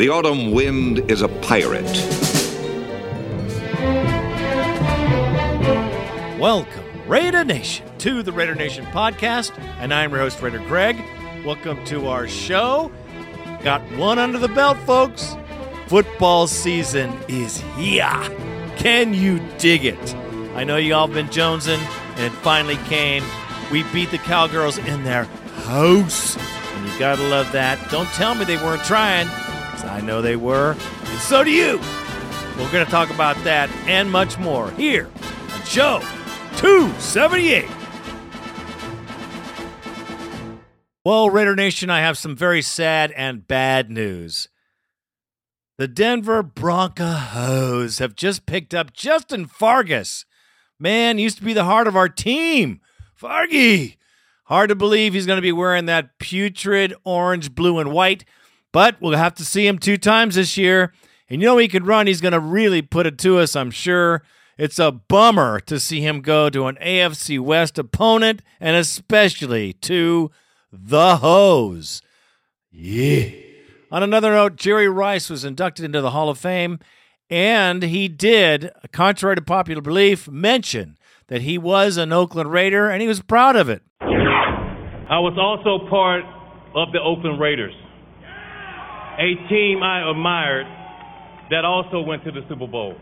The autumn wind is a pirate. Welcome, Raider Nation, to the Raider Nation podcast, and I'm your host, Raider Greg. Welcome to our show. Got one under the belt, folks. Football season is here. Can you dig it? I know you all been jonesing, and it finally came. We beat the Cowgirls in their house, and you gotta love that. Don't tell me they weren't trying, I know they were, and so do you. We're gonna talk about that and much more here on Show 278. Well, Raider Nation, I have some very sad and bad news. The Denver Broncos have just picked up Justin Fargas. Man, used to be the heart of our team. Fargy. Hard to believe he's going to be wearing that putrid orange, blue, and white, but we'll have to see him two times this year. And you know he can run. He's going to really put it to us, I'm sure. It's a bummer to see him go to an AFC West opponent and especially to the Hose. Yeah. On another note, Jerry Rice was inducted into the Hall of Fame, and he did, contrary to popular belief, mention that he was an Oakland Raider and he was proud of it. I was also part of the Oakland Raiders, a team I admired that also went to the Super Bowl.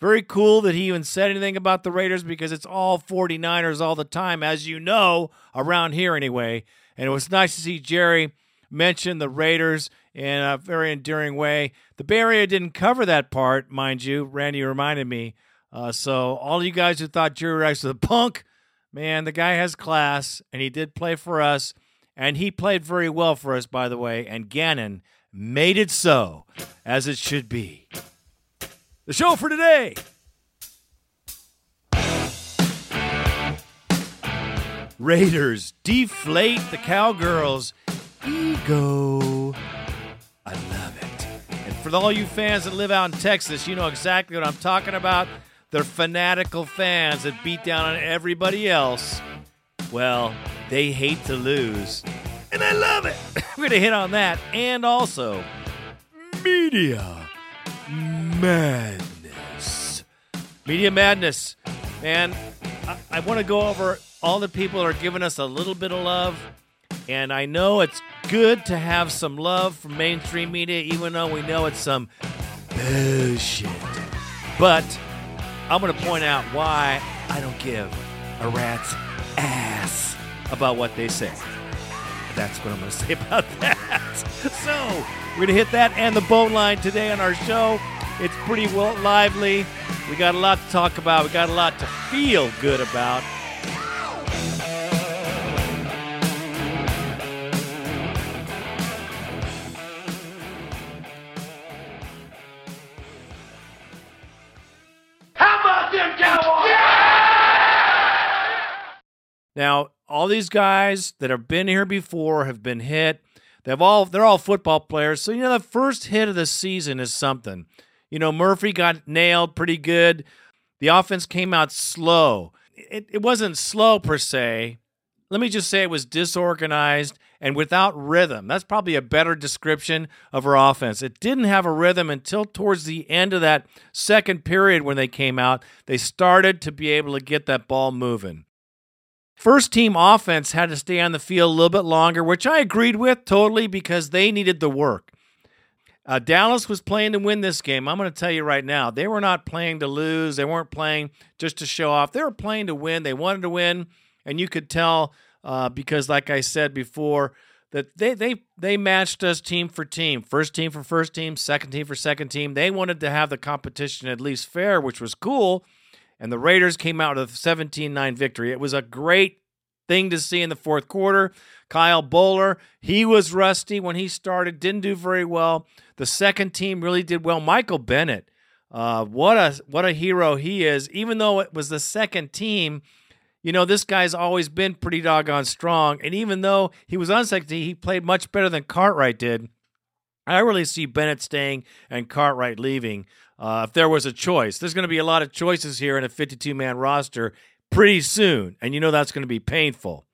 Very cool that he even said anything about the Raiders because it's all 49ers all the time, as you know, around here anyway. And it was nice to see Jerry mention the Raiders in a very endearing way. The Bay Area didn't cover that part, mind you. Randy reminded me. Uh, so, all you guys who thought Jerry Rice was a punk, man, the guy has class, and he did play for us. And he played very well for us, by the way. And Gannon made it so, as it should be. The show for today. Raiders deflate the Cowgirls' ego. I love it. And for all you fans that live out in Texas, you know exactly what I'm talking about. They're fanatical fans that beat down on everybody else. Well, they hate to lose. And I love it. We're going to hit on that. And also, media madness. Media madness. Man, I, I want to go over all the people that are giving us a little bit of love. And I know it's good to have some love from mainstream media, even though we know it's some bullshit. But I'm going to point out why I don't give a rat's ass about what they say. That's what I'm going to say about that. So, we're going to hit that and the bone line today on our show. It's pretty well lively. We got a lot to talk about. We got a lot to feel good about. How about them Cowboys? Now, all these guys that have been here before have been hit. They've all they're all football players. So you know the first hit of the season is something. You know, Murphy got nailed pretty good. The offense came out slow. It, it wasn't slow per se. Let me just say it was disorganized and without rhythm. That's probably a better description of our offense. It didn't have a rhythm until towards the end of that second period when they came out. They started to be able to get that ball moving. First team offense had to stay on the field a little bit longer, which I agreed with totally because they needed the work. Uh, Dallas was playing to win this game. I'm going to tell you right now, they were not playing to lose. They weren't playing just to show off. They were playing to win. They wanted to win, and you could tell uh, because, like I said before, that they they they matched us team for team, first team for first team, second team for second team. They wanted to have the competition at least fair, which was cool. And the Raiders came out with a 17-9 victory. It was a great thing to see in the fourth quarter. Kyle Boller, he was rusty when he started, didn't do very well. The second team really did well. Michael Bennett, uh, what a what a hero he is. Even though it was the second team, you know this guy's always been pretty doggone strong. And even though he was on second team, he played much better than Cartwright did. I really see Bennett staying and Cartwright leaving. Uh, if there was a choice, there's going to be a lot of choices here in a 52 man roster pretty soon, and you know that's going to be painful.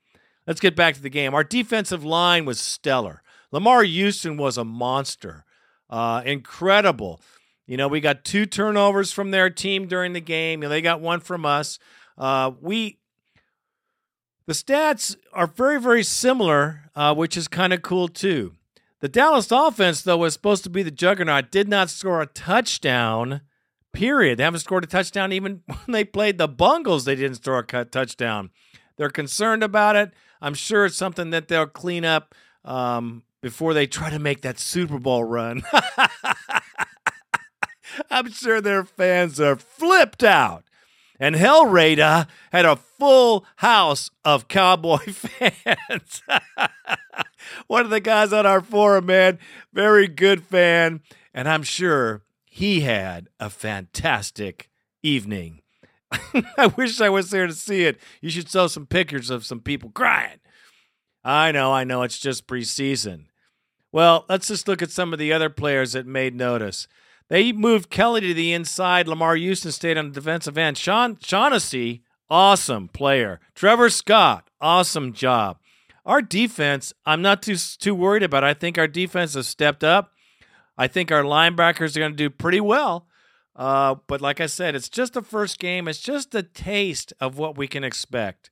Let's get back to the game. Our defensive line was stellar. Lamar Houston was a monster. Uh, incredible. You know, we got two turnovers from their team during the game. Know, they got one from us. Uh, we the stats are very, very similar, uh, which is kind of cool too. The Dallas offense, though, was supposed to be the juggernaut, did not score a touchdown. Period. They haven't scored a touchdown even when they played the Bungles. They didn't score a touchdown. They're concerned about it. I'm sure it's something that they'll clean up um, before they try to make that Super Bowl run. I'm sure their fans are flipped out. And Hellraider had a full house of Cowboy fans. One of the guys on our forum, man, very good fan. And I'm sure he had a fantastic evening. I wish I was there to see it. You should show some pictures of some people crying. I know, I know, it's just preseason. Well, let's just look at some of the other players that made notice. They moved Kelly to the inside. Lamar Houston stayed on the defensive end. Sean Shaughnessy, awesome player. Trevor Scott, awesome job. Our defense, I'm not too too worried about. I think our defense has stepped up. I think our linebackers are going to do pretty well. Uh, but like I said, it's just the first game. It's just a taste of what we can expect.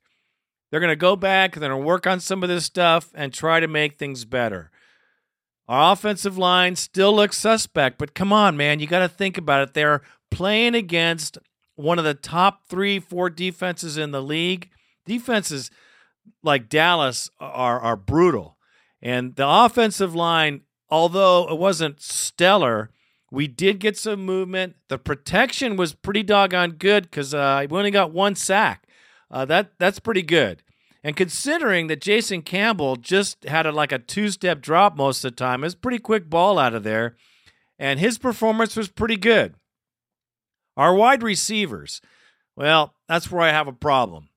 They're going to go back, they're going to work on some of this stuff and try to make things better. Our offensive line still looks suspect, but come on, man, you got to think about it. They're playing against one of the top three, four defenses in the league. Defenses like Dallas are are brutal, and the offensive line, although it wasn't stellar, we did get some movement. The protection was pretty doggone good because uh, we only got one sack. Uh, that that's pretty good. And considering that Jason Campbell just had a, like a two step drop most of the time, it was pretty quick ball out of there. And his performance was pretty good. Our wide receivers, well, that's where I have a problem.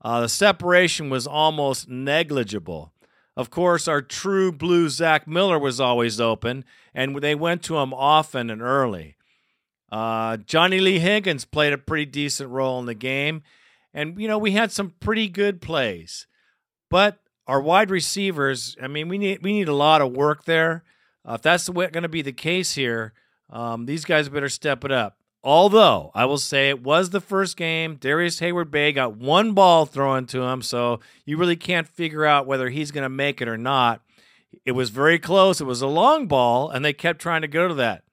Uh, the separation was almost negligible. Of course, our true blue Zach Miller was always open, and they went to him often and early. Uh, Johnny Lee Higgins played a pretty decent role in the game, and, you know, we had some pretty good plays. But our wide receivers, I mean, we need we need a lot of work there. Uh, if that's going to be the case here, um, these guys better step it up. Although I will say it was the first game, Darrius Heyward-Bey got one ball thrown to him, so you really can't figure out whether he's going to make it or not. It was very close. It was a long ball, and they kept trying to go to that.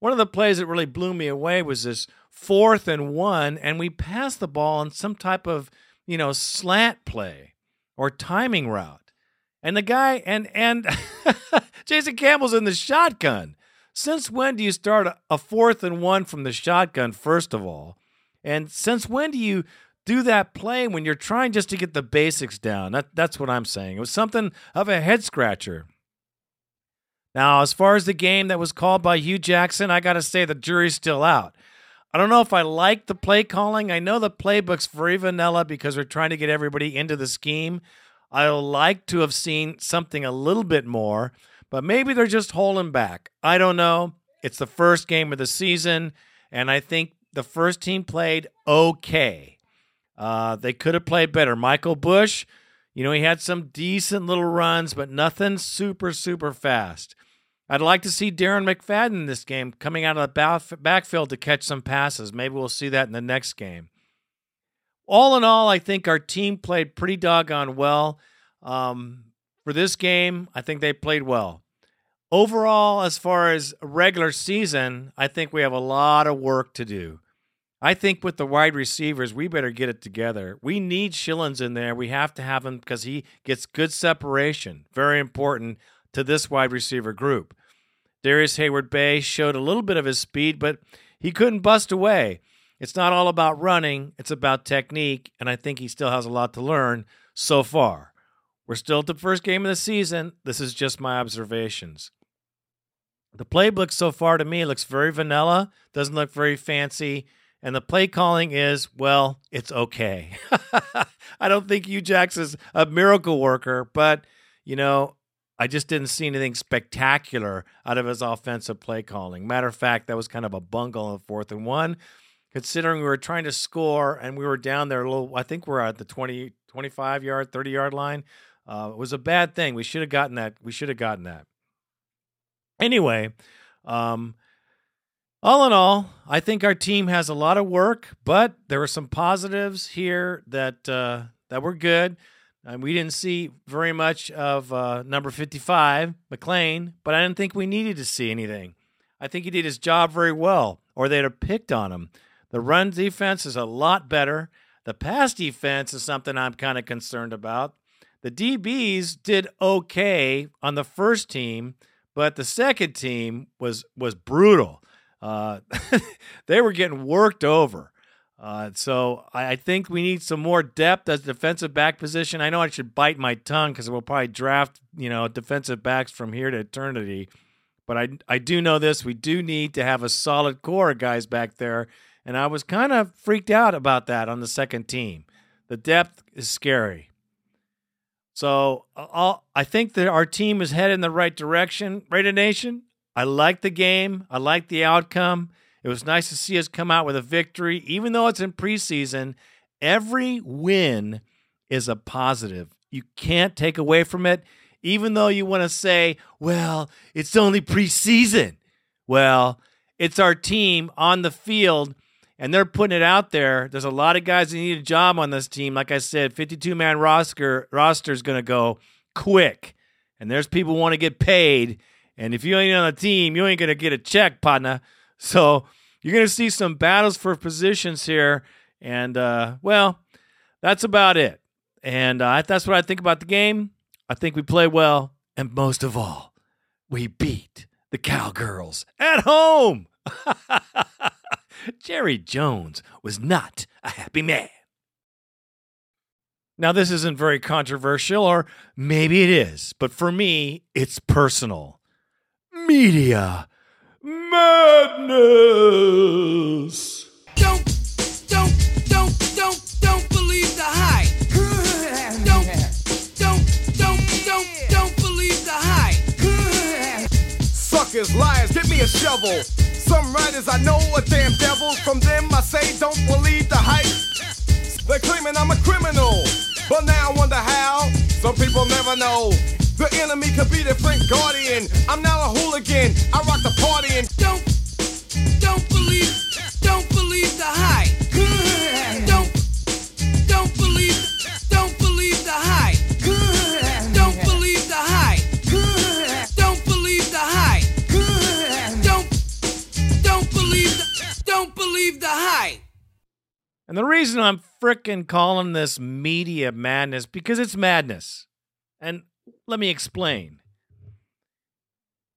One of the plays that really blew me away was this fourth and one, and we pass the ball on some type of, you know, slant play or timing route. And the guy and and Jason Campbell's in the shotgun. Since when do you start a fourth and one from the shotgun, first of all? And since when do you do that play when you're trying just to get the basics down? That, that's what I'm saying. It was something of a head scratcher. Now, as far as the game that was called by Hue Jackson, I got to say the jury's still out. I don't know if I like the play calling. I know the playbook's very vanilla because we're trying to get everybody into the scheme. I like to have seen something a little bit more, but maybe they're just holding back. I don't know. It's the first game of the season, and I think the first team played okay. Uh, they could have played better. Michael Bush, you know, he had some decent little runs, but nothing super, super fast. I'd like to see Darren McFadden in this game coming out of the backfield to catch some passes. Maybe we'll see that in the next game. All in all, I think our team played pretty doggone well. Um, for this game, I think they played well. Overall, as far as regular season, I think we have a lot of work to do. I think with the wide receivers, we better get it together. We need Schilens in there. We have to have him because he gets good separation. Very important to this wide receiver group. Darrius Heyward-Bey showed a little bit of his speed, but he couldn't bust away. It's not all about running, it's about technique, and I think he still has a lot to learn so far. We're still at the first game of the season. This is just my observations. The playbook so far to me looks very vanilla, doesn't look very fancy, and the play calling is, well, it's okay. I don't think Hue Jackson's a miracle worker, but, you know, I just didn't see anything spectacular out of his offensive play calling. Matter of fact, that was kind of a bungle on fourth and one, considering we were trying to score and we were down there a little. I think we're at the 20, 25 yard, 30 yard line. Uh, it was a bad thing. We should have gotten that. We should have gotten that. Anyway, Um, all in all, I think our team has a lot of work, but there were some positives here that uh, that were good. And we didn't see very much of uh, number 55, McClain, but I didn't think we needed to see anything. I think he did his job very well, or they'd have picked on him. The run defense is a lot better. The pass defense is something I'm kind of concerned about. The DBs did okay on the first team, but the second team was was brutal. Uh, they were getting worked over. Uh, so I, think we need some more depth as defensive back position. I know I should bite my tongue because we'll probably draft you know defensive backs from here to eternity. But I I do know this: we do need to have a solid core of guys back there, and I was kind of freaked out about that on the second team. The depth is scary. So I'll, I think that our team is headed in the right direction. Raider Nation, I like the game. I like the outcome. It was nice to see us come out with a victory, even though it's in preseason. Every win is a positive. You can't take away from it, even though you want to say, well, it's only preseason. Well, it's our team on the field, and they're putting it out there. There's a lot of guys that need a job on this team. Like I said, 52 man roster roster is going to go quick, and there's people want to get paid and if you ain't on a team, you ain't going to get a check, partner. So you're going to see some battles for positions here. And, uh, well, that's about it. And uh, that's what I think about the game. I think we play well. And most of all, we beat the Cowgirls at home. Jerry Jones was not a happy man. Now, this isn't very controversial, or maybe it is, but for me, it's personal. Media Madness. Don't, don't, don't, don't, don't believe the hype. Don't, don't, don't, don't, don't believe the hype. Suckers, liars, give me a shovel. Some writers I know are damn devils. From them I say don't believe the hype. They're claiming I'm a criminal, but now I wonder how. Some people never know. The enemy could be the Frank Guardian. I'm now a hooligan. I rock the party and don't, don't believe, don't believe the hype. Don't, don't believe, don't believe the hype. Don't believe the hype. Don't believe the hype. Don't, don't believe, the, don't believe the hype. And the reason I'm fricking calling this media madness because it's madness. And let me explain.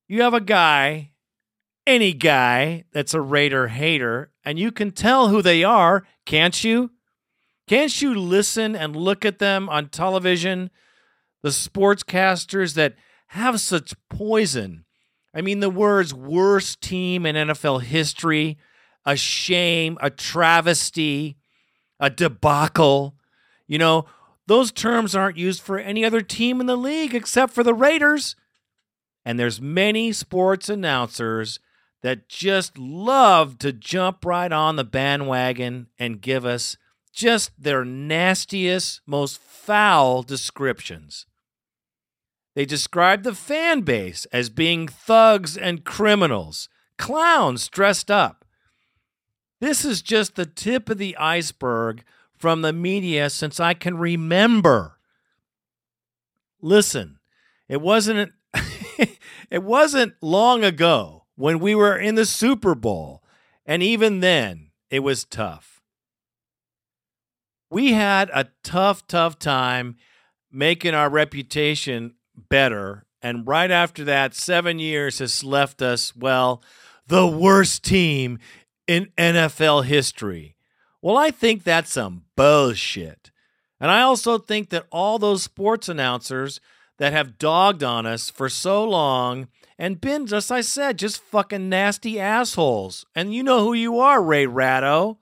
You have a guy, any guy that's a Raider hater, and you can tell who they are, can't you? Can't you listen and look at them on television? The sportscasters that have such poison. I mean, the words worst team in NFL history, a shame, a travesty, a debacle. You know, those terms aren't used for any other team in the league except for the Raiders. And there's many sports announcers that just love to jump right on the bandwagon and give us just their nastiest, most foul descriptions. They describe the fan base as being thugs and criminals, clowns dressed up. This is just the tip of the iceberg from the media since I can remember. Listen, it wasn't it wasn't long ago when we were in the Super Bowl, and even then it was tough. We had a tough, tough time making our reputation better. And right after that, seven years has left us, well, the worst team in NFL history. Well, I think that's some bullshit. And I also think that all those sports announcers that have dogged on us for so long and been, just I said, just fucking nasty assholes. And you know who you are, Ray Ratto,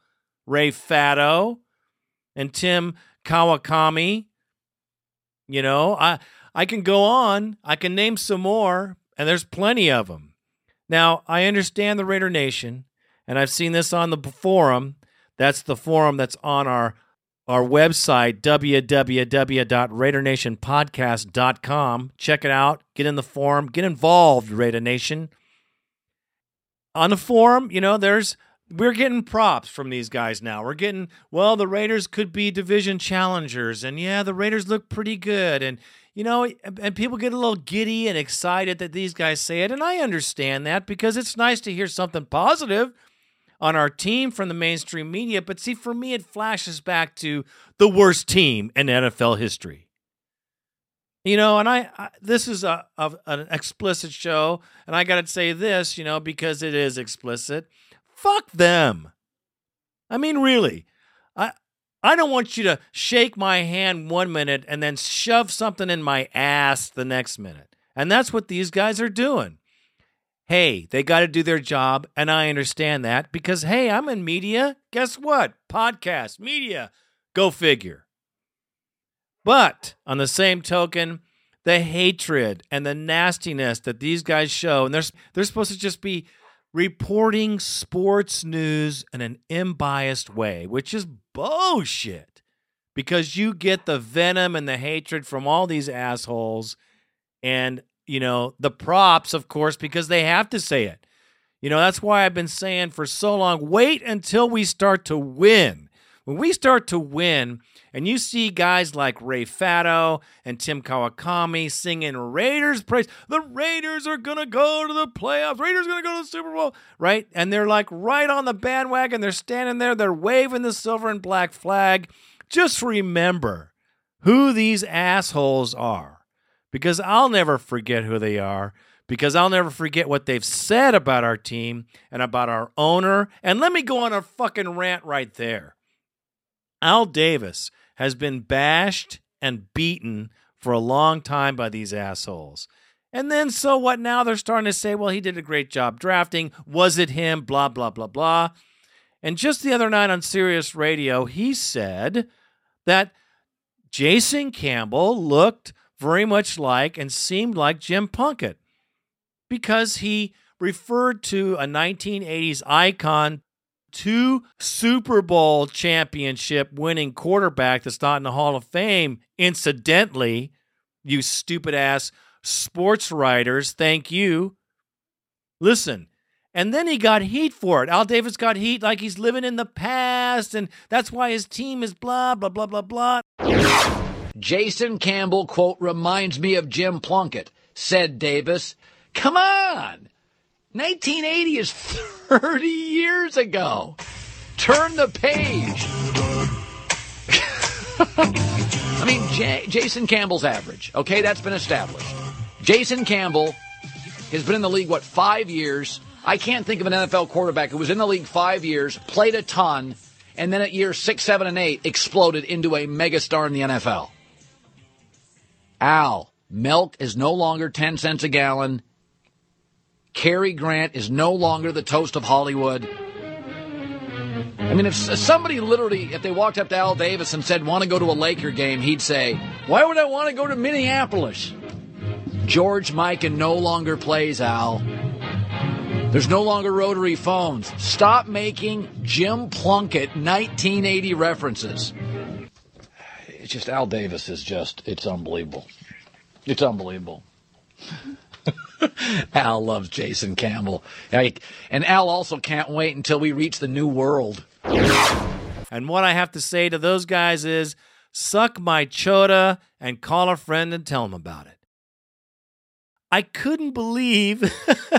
Ray Fatto, and Tim Kawakami. You know, I I can go on. I can name some more, and there's plenty of them. Now, I understand the Raider Nation, and I've seen this on the forum that's the forum that's on our our website www.raidernationpodcast.com. Check it out. Get in the forum. Get involved, Raider Nation. on the forum, you know, there's we're getting props from these guys now. We're getting well, the Raiders could be division challengers, and yeah, the Raiders look pretty good, and you know, and people get a little giddy and excited that these guys say it, and I understand that because it's nice to hear something positive on our team from the mainstream media. But see, for me, it flashes back to the worst team in NFL history. You know, and I, I this is a, a an explicit show, and I got to say this, you know, because it is explicit. Fuck them. I mean, really. I I don't want you to shake my hand one minute and then shove something in my ass the next minute. And that's what these guys are doing hey, they got to do their job. And I understand that because, hey, I'm in media. Guess what? Podcast, media. Go figure. But on the same token, the hatred and the nastiness that these guys show, and they're, they're supposed to just be reporting sports news in an unbiased way, which is bullshit because you get the venom and the hatred from all these assholes. And you know, the props, of course, because they have to say it. You know, that's why I've been saying for so long wait until we start to win. When we start to win, and you see guys like Ray Fatto and Tim Kawakami singing Raiders praise, the Raiders are going to go to the playoffs, Raiders going to go to the Super Bowl, right? And they're like right on the bandwagon. They're standing there, they're waving the silver and black flag. Just remember who these assholes are because I'll never forget who they are, because I'll never forget what they've said about our team and about our owner. And let me go on a fucking rant right there. Al Davis has been bashed and beaten for a long time by these assholes. And then, so what now? They're starting to say, well, he did a great job drafting. Was it him? Blah, blah, blah, blah. And just the other night on Sirius Radio, he said that Jason Campbell looked very much like and seemed like Jim Plunkett because he referred to a 1980s icon, two Super Bowl championship winning quarterback that's not in the Hall of Fame. Incidentally, you stupid ass sports writers, thank you. Listen, and then he got heat for it. Al Davis got heat like he's living in the past, and that's why his team is blah, blah, blah, blah, blah. Jason Campbell, quote, reminds me of Jim Plunkett, said Davis. Come on! 1980 is 30 years ago. Turn the page. I mean, J- Jason Campbell's average. Okay, that's been established. Jason Campbell has been in the league, what, five years? I can't think of an NFL quarterback who was in the league five years, played a ton, and then at year six, seven, and eight exploded into a megastar in the NFL. Al, milk is no longer 10 cents a gallon. Cary Grant is no longer the toast of Hollywood. I mean, if somebody literally, if they walked up to Al Davis and said, want to go to a Laker game, he'd say, why would I want to go to Minneapolis? George Mikan no longer plays, Al. There's no longer rotary phones. Stop making Jim Plunkett 1980 references it's just Al Davis is just it's unbelievable. It's unbelievable. Al loves Jason Campbell. And Al also can't wait until we reach the new world. And what I have to say to those guys is suck my chota and call a friend and tell them about it. I couldn't believe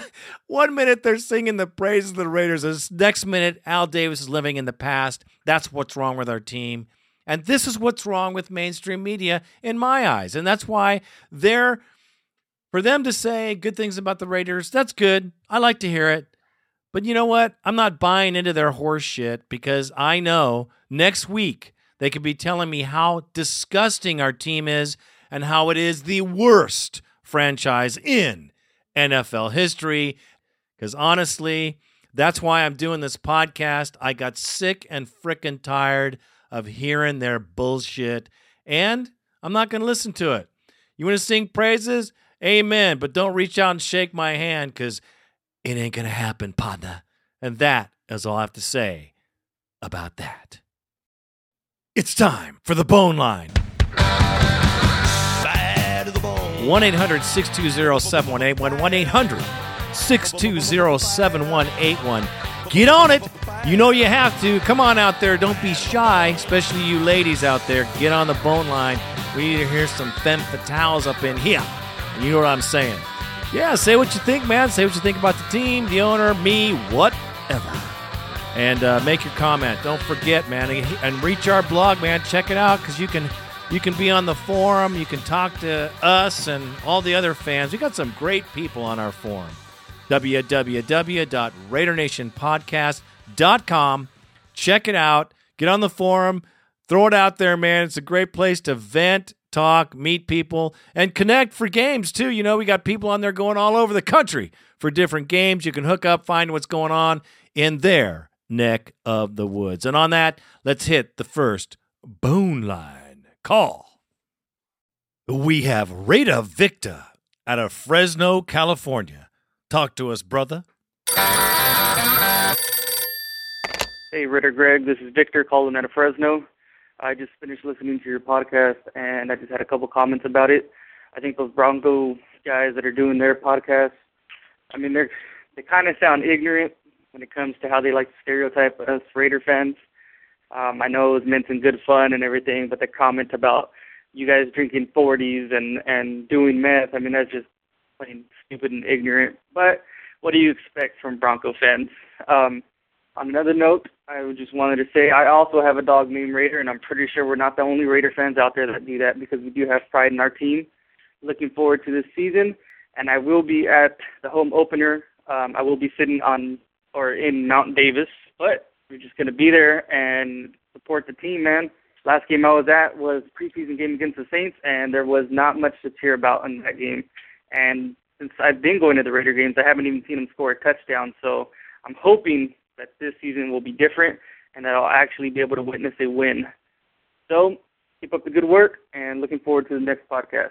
one minute they're singing the praises of the Raiders. The next minute, Al Davis is living in the past. That's what's wrong with our team. And this is what's wrong with mainstream media in my eyes. And that's why they're, for them to say good things about the Raiders, that's good. I like to hear it. But you know what? I'm not buying into their horse shit because I know next week they could be telling me how disgusting our team is and how it is the worst franchise in NFL history. Because honestly, that's why I'm doing this podcast. I got sick and frickin' tired of hearing their bullshit, and I'm not going to listen to it. You want to sing praises? Amen. But don't reach out and shake my hand because it ain't going to happen, partner. And that is all I have to say about that. It's time for the bone line. 1 800 620 7181. 1 800 620 7181. Get on it. You know you have to. Come on out there. Don't be shy, especially you ladies out there. Get on the bone line. We need to hear some femme fatales up in here. You know what I'm saying. Yeah, say what you think, man. Say what you think about the team, the owner, me, whatever. And uh, make your comment. Don't forget, man, and reach our blog, man. Check it out because you can you can be on the forum. You can talk to us and all the other fans. We got some great people on our forum. www.RaiderNationPodcast.com. Check it out. Get on the forum. Throw it out there, man. It's a great place to vent, talk, meet people, and connect for games too. You know, we got people on there going all over the country for different games. You can hook up, find what's going on in their neck of the woods. And on that, let's hit the first bone line call. We have Raider Victor out of Fresno, California. Talk to us, brother. Hey, Raider Greg. This is Victor calling out of Fresno. I just finished listening to your podcast, and I just had a couple comments about it. I think those Bronco guys that are doing their podcast, I mean, they're they kind of sound ignorant when it comes to how they like to stereotype us Raider fans. Um, I know it was meant in good fun and everything, but the comment about you guys drinking 40s and and doing meth, I mean, that's just plain stupid and ignorant. But what do you expect from Bronco fans? Um, on another note, I just wanted to say I also have a dog named Raider, and I'm pretty sure we're not the only Raider fans out there that do that because we do have pride in our team. Looking forward to this season, and I will be at the home opener. Um, I will be sitting on or in Mount Davis, but we're just going to be there and support the team, man. Last game I was at was preseason game against the Saints, and there was not much to cheer about in that game. And since I've been going to the Raider games, I haven't even seen them score a touchdown. So I'm hoping that this season will be different and that I'll actually be able to witness a win. So keep up the good work and looking forward to the next podcast.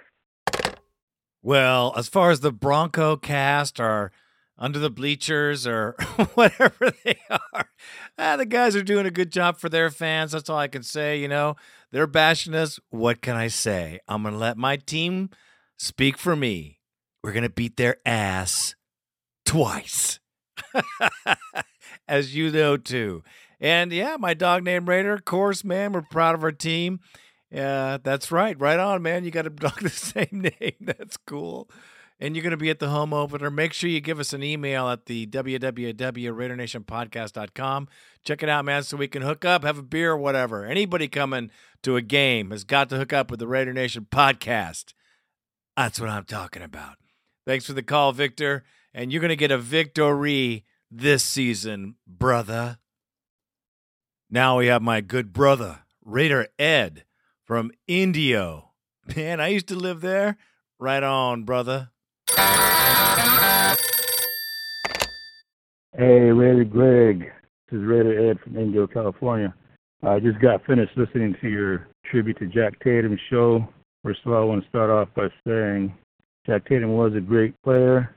Well, as far as the Bronco cast or under the bleachers or whatever they are, ah, the guys are doing a good job for their fans. That's all I can say. You know, they're bashing us. What can I say? I'm going to let my team speak for me. We're going to beat their ass twice. as you know too. And yeah, my dog named Raider, of course, man. We're proud of our team. Yeah, that's right. Right on, man. You got a dog the same name. That's cool. And you're going to be at the home opener. Make sure you give us an email at the www.raidernationpodcast.com. Check it out, man, so we can hook up, have a beer or whatever. Anybody coming to a game has got to hook up with the Raider Nation podcast. That's what I'm talking about. Thanks for the call, Victor. And you're going to get a victory this season, brother. Now we have my good brother, Raider Ed from Indio. Man, I used to live there. Right on, brother. Hey, Raider Greg. This is Raider Ed from Indio, California. I just got finished listening to your tribute to Jack Tatum show. First of all, I want to start off by saying Jack Tatum was a great player.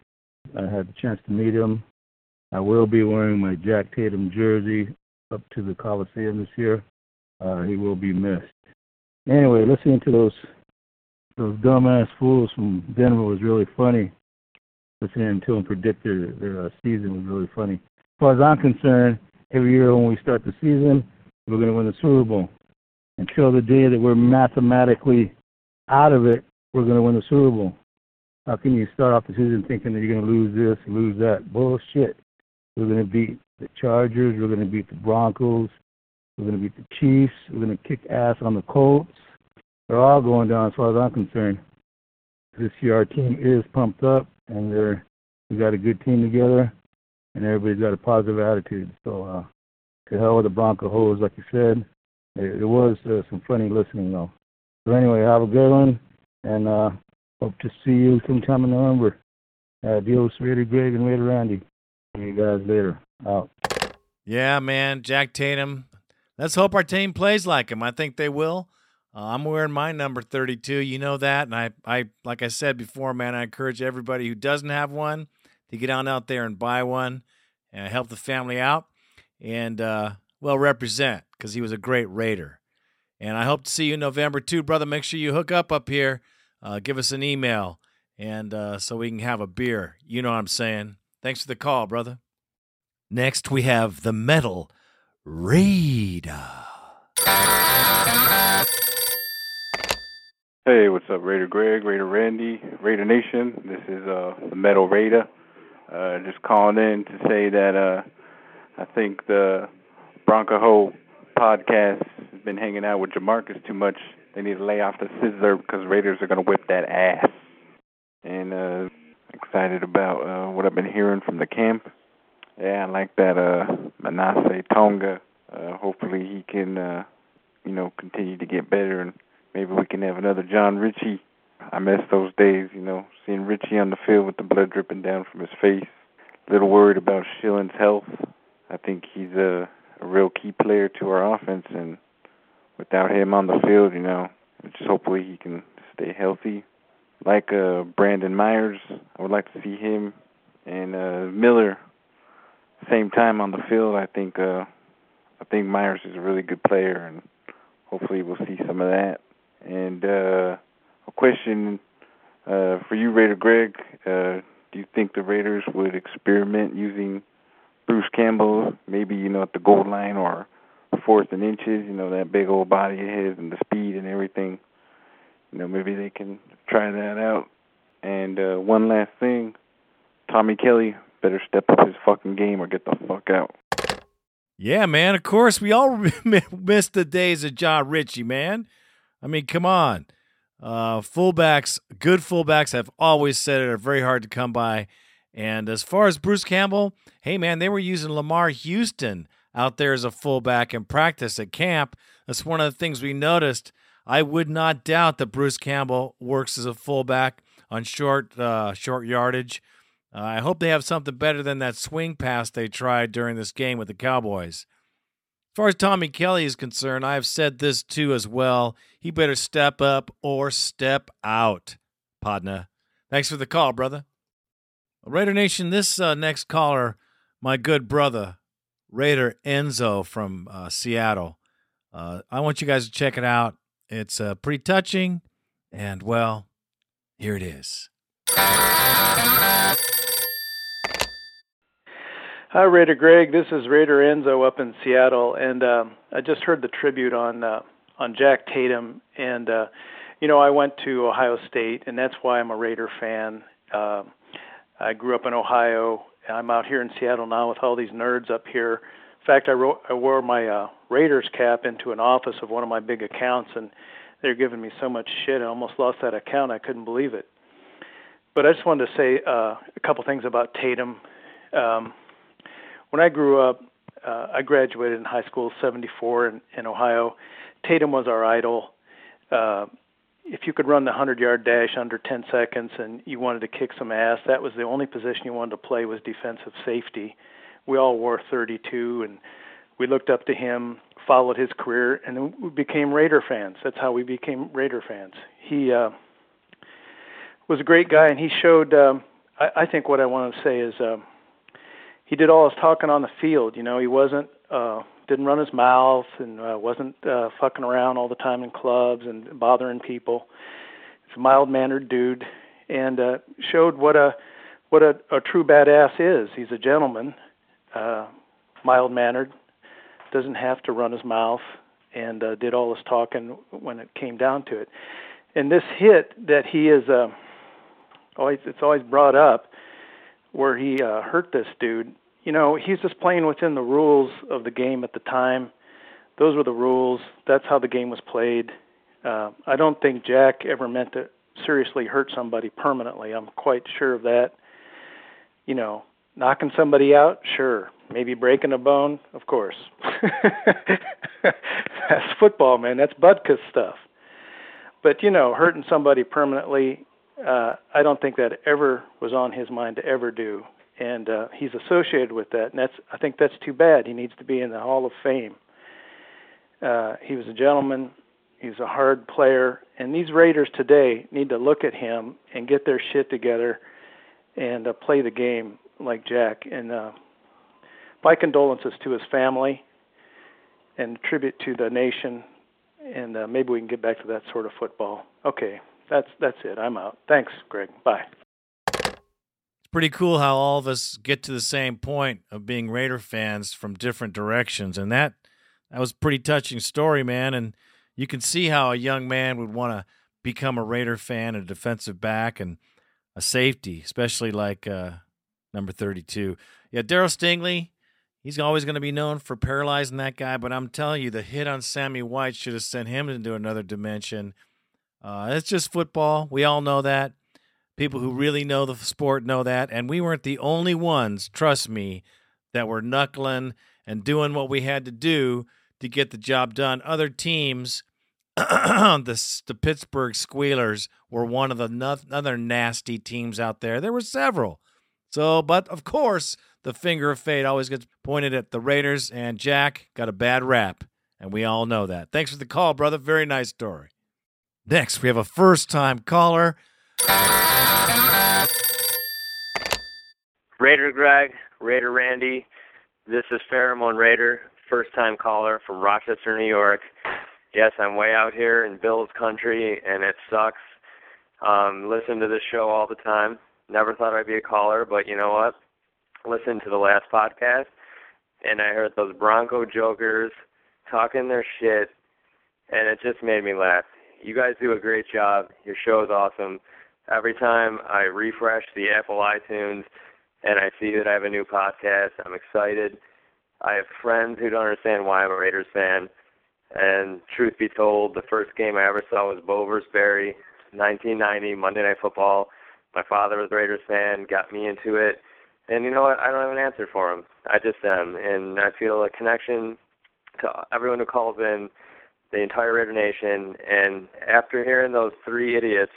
I had the chance to meet him I will be wearing my Jack Tatum jersey up to the Coliseum this year. Uh, he will be missed. Anyway, listening to those those dumbass fools from Denver was really funny. Listening to them predict their, their uh, season was really funny. As far as I'm concerned, every year when we start the season, we're going to win the Super Bowl. Until the day that we're mathematically out of it, we're going to win the Super Bowl. How can you start off the season thinking that you're going to lose this, lose that? Bullshit. We're going to beat the Chargers. We're going to beat the Broncos. We're going to beat the Chiefs. We're going to kick ass on the Colts. They're all going down as far as I'm concerned. This year our team is pumped up, and they're we got a good team together, and everybody's got a positive attitude. So, uh, to hell with the Bronco hoes, like you said. It, it was uh, some funny listening though. So anyway, have a good one, and uh, hope to see you sometime in November. Adios, Raider Greg and Raider Randy. See you guys later. Out. Yeah, man. Jack Tatum. Let's hope our team plays like him. I think they will. Uh, I'm wearing my number 32. You know that. And I, I, like I said before, man, I encourage everybody who doesn't have one to get on out there and buy one and help the family out and, uh, well, represent because he was a great Raider. And I hope to see you in November too, brother. Make sure you hook up up here. Uh, give us an email and uh, so we can have a beer. You know what I'm saying? Thanks for the call, brother. Next, we have the metal Raider. Hey, what's up, Raider Greg, Raider Randy, Raider Nation? This is uh, the Metal Raider. Uh, just calling in to say that uh, I think the Bronco podcast has been hanging out with Jamarcus too much. They need to lay off the scissor because Raiders are going to whip that ass. And uh, excited about uh, what I've been hearing from the camp. Yeah, I like that uh, Manase Tonga. Uh, hopefully he can, uh, you know, continue to get better and maybe we can have another Jon Ritchie. I miss those days, you know, seeing Ritchie on the field with the blood dripping down from his face. A little worried about Schilens' health. I think he's a, a real key player to our offense, and without him on the field, you know, just hopefully he can stay healthy. Like uh, Brandon Myers, I would like to see him and uh, Miller same time on the field. I think uh, I think Myers is a really good player, and hopefully we'll see some of that. And uh, a question uh, for you, Raider Greg. Uh, do you think the Raiders would experiment using Bruce Campbell, maybe you know at the goal line or fourth and inches? You know that big old body of his and the speed and everything. You know maybe they can try that out. And uh, one last thing, Tommy Kelly better step up his fucking game or get the fuck out. Yeah, man. Of course, we all missed the days of Jon Ritchie, man. I mean, come on. Uh, fullbacks, good fullbacks, have always said it are very hard to come by. And as far as Bruce Campbell, hey man, they were using Lamar Houston out there as a fullback in practice at camp. That's one of the things we noticed. I would not doubt that Bruce Campbell works as a fullback on short uh, short yardage. Uh, I hope they have something better than that swing pass they tried during this game with the Cowboys. As far as Tommy Kelly is concerned, I have said this too as well. He better step up or step out, Podna. Thanks for the call, brother. Raider Nation, this uh, next caller, my good brother, Raider Enzo from uh, Seattle. Uh, I want you guys to check it out. It's uh, pretty touching, and well, here it is. Hi, Raider Greg. This is Raider Enzo up in Seattle, and um, I just heard the tribute on uh, on Jack Tatum, and uh, you know I went to Ohio State, and that's why I'm a Raider fan. Uh, I grew up in Ohio. And I'm out here in Seattle now with all these nerds up here. In fact, I, wrote, I wore my uh, Raiders cap into an office of one of my big accounts, and they're giving me so much shit. I almost lost that account. I couldn't believe it. But I just wanted to say uh, a couple things about Tatum. Um, when I grew up, uh, I graduated in high school '74 in, in Ohio. Tatum was our idol. Uh, if you could run the 100-yard dash under 10 seconds and you wanted to kick some ass, that was the only position you wanted to play was defensive safety. We all wore 32, and we looked up to him, followed his career, and we became Raider fans. That's how we became Raider fans. He uh, was a great guy, and he showed. Um, I, I think what I want to say is. Um, he did all his talking on the field. You know, he wasn't uh, didn't run his mouth and uh, wasn't uh, fucking around all the time in clubs and bothering people. He's a mild mannered dude, and uh, showed what a what a, a true badass is. He's a gentleman, uh, mild mannered, doesn't have to run his mouth, and uh, did all his talking when it came down to it. And this hit that he is uh, always it's always brought up where he uh, hurt this dude you know, he's just playing within the rules of the game at the time. Those were the rules. That's how the game was played. Uh, I don't think Jack ever meant to seriously hurt somebody permanently. I'm quite sure of that. You know, knocking somebody out, sure. Maybe breaking a bone, of course. That's football, man. That's Butkus stuff. But you know, hurting somebody permanently, uh, I don't think that ever was on his mind to ever do and uh, he's associated with that. And that's I think that's too bad. He needs to be in the Hall of Fame. Uh, he was a gentleman. He's a hard player, and these Raiders today need to look at him and get their shit together and uh, play the game like Jack. And uh, my condolences to his family and tribute to the nation. And uh, maybe we can get back to that sort of football. Okay, that's that's it. I'm out. Thanks, Greg. Bye It's pretty cool how all of us get to the same point of being Raider fans from different directions, and that that was a pretty touching story, man. And you can see how a young man would want to become a Raider fan, a defensive back, and a safety, especially like uh, number thirty-two. Yeah, Darryl Stingley. He's always going to be known for paralyzing that guy, but I'm telling you, the hit on Sammy White should have sent him into another dimension. Uh, it's just football. We all know that. People who really know the sport know that. And we weren't the only ones, trust me, that were knuckling and doing what we had to do to get the job done. Other teams, the, the Pittsburgh Squealers, were one of the no- other nasty teams out there. There were several. So, but of course, the finger of fate always gets pointed at the Raiders, and Jack got a bad rap, and we all know that. Thanks for the call, brother. Very nice story. Next, we have a first time caller. Raider Greg, Raider Randy. This is Pheromone Raider, first time caller from Rochester, New York. Yes, I'm way out here in Bill's country, and it sucks. Um, listen to this show all the time. Never thought I'd be a caller, but you know what? Listen to the last podcast, and I heard those Bronco jokers talking their shit, and it just made me laugh. You guys do a great job. Your show is awesome. Every time I refresh the Apple iTunes and I see that I have a new podcast, I'm excited. I have friends who don't understand why I'm a Raiders fan. And truth be told, the first game I ever saw was Bo Barry, 1990 Monday Night Football. My father was a Raiders fan, got me into it. And you know what? I don't have an answer for him. I just am, and I feel a connection to everyone who calls in, the entire Raider Nation. And after hearing those three idiots,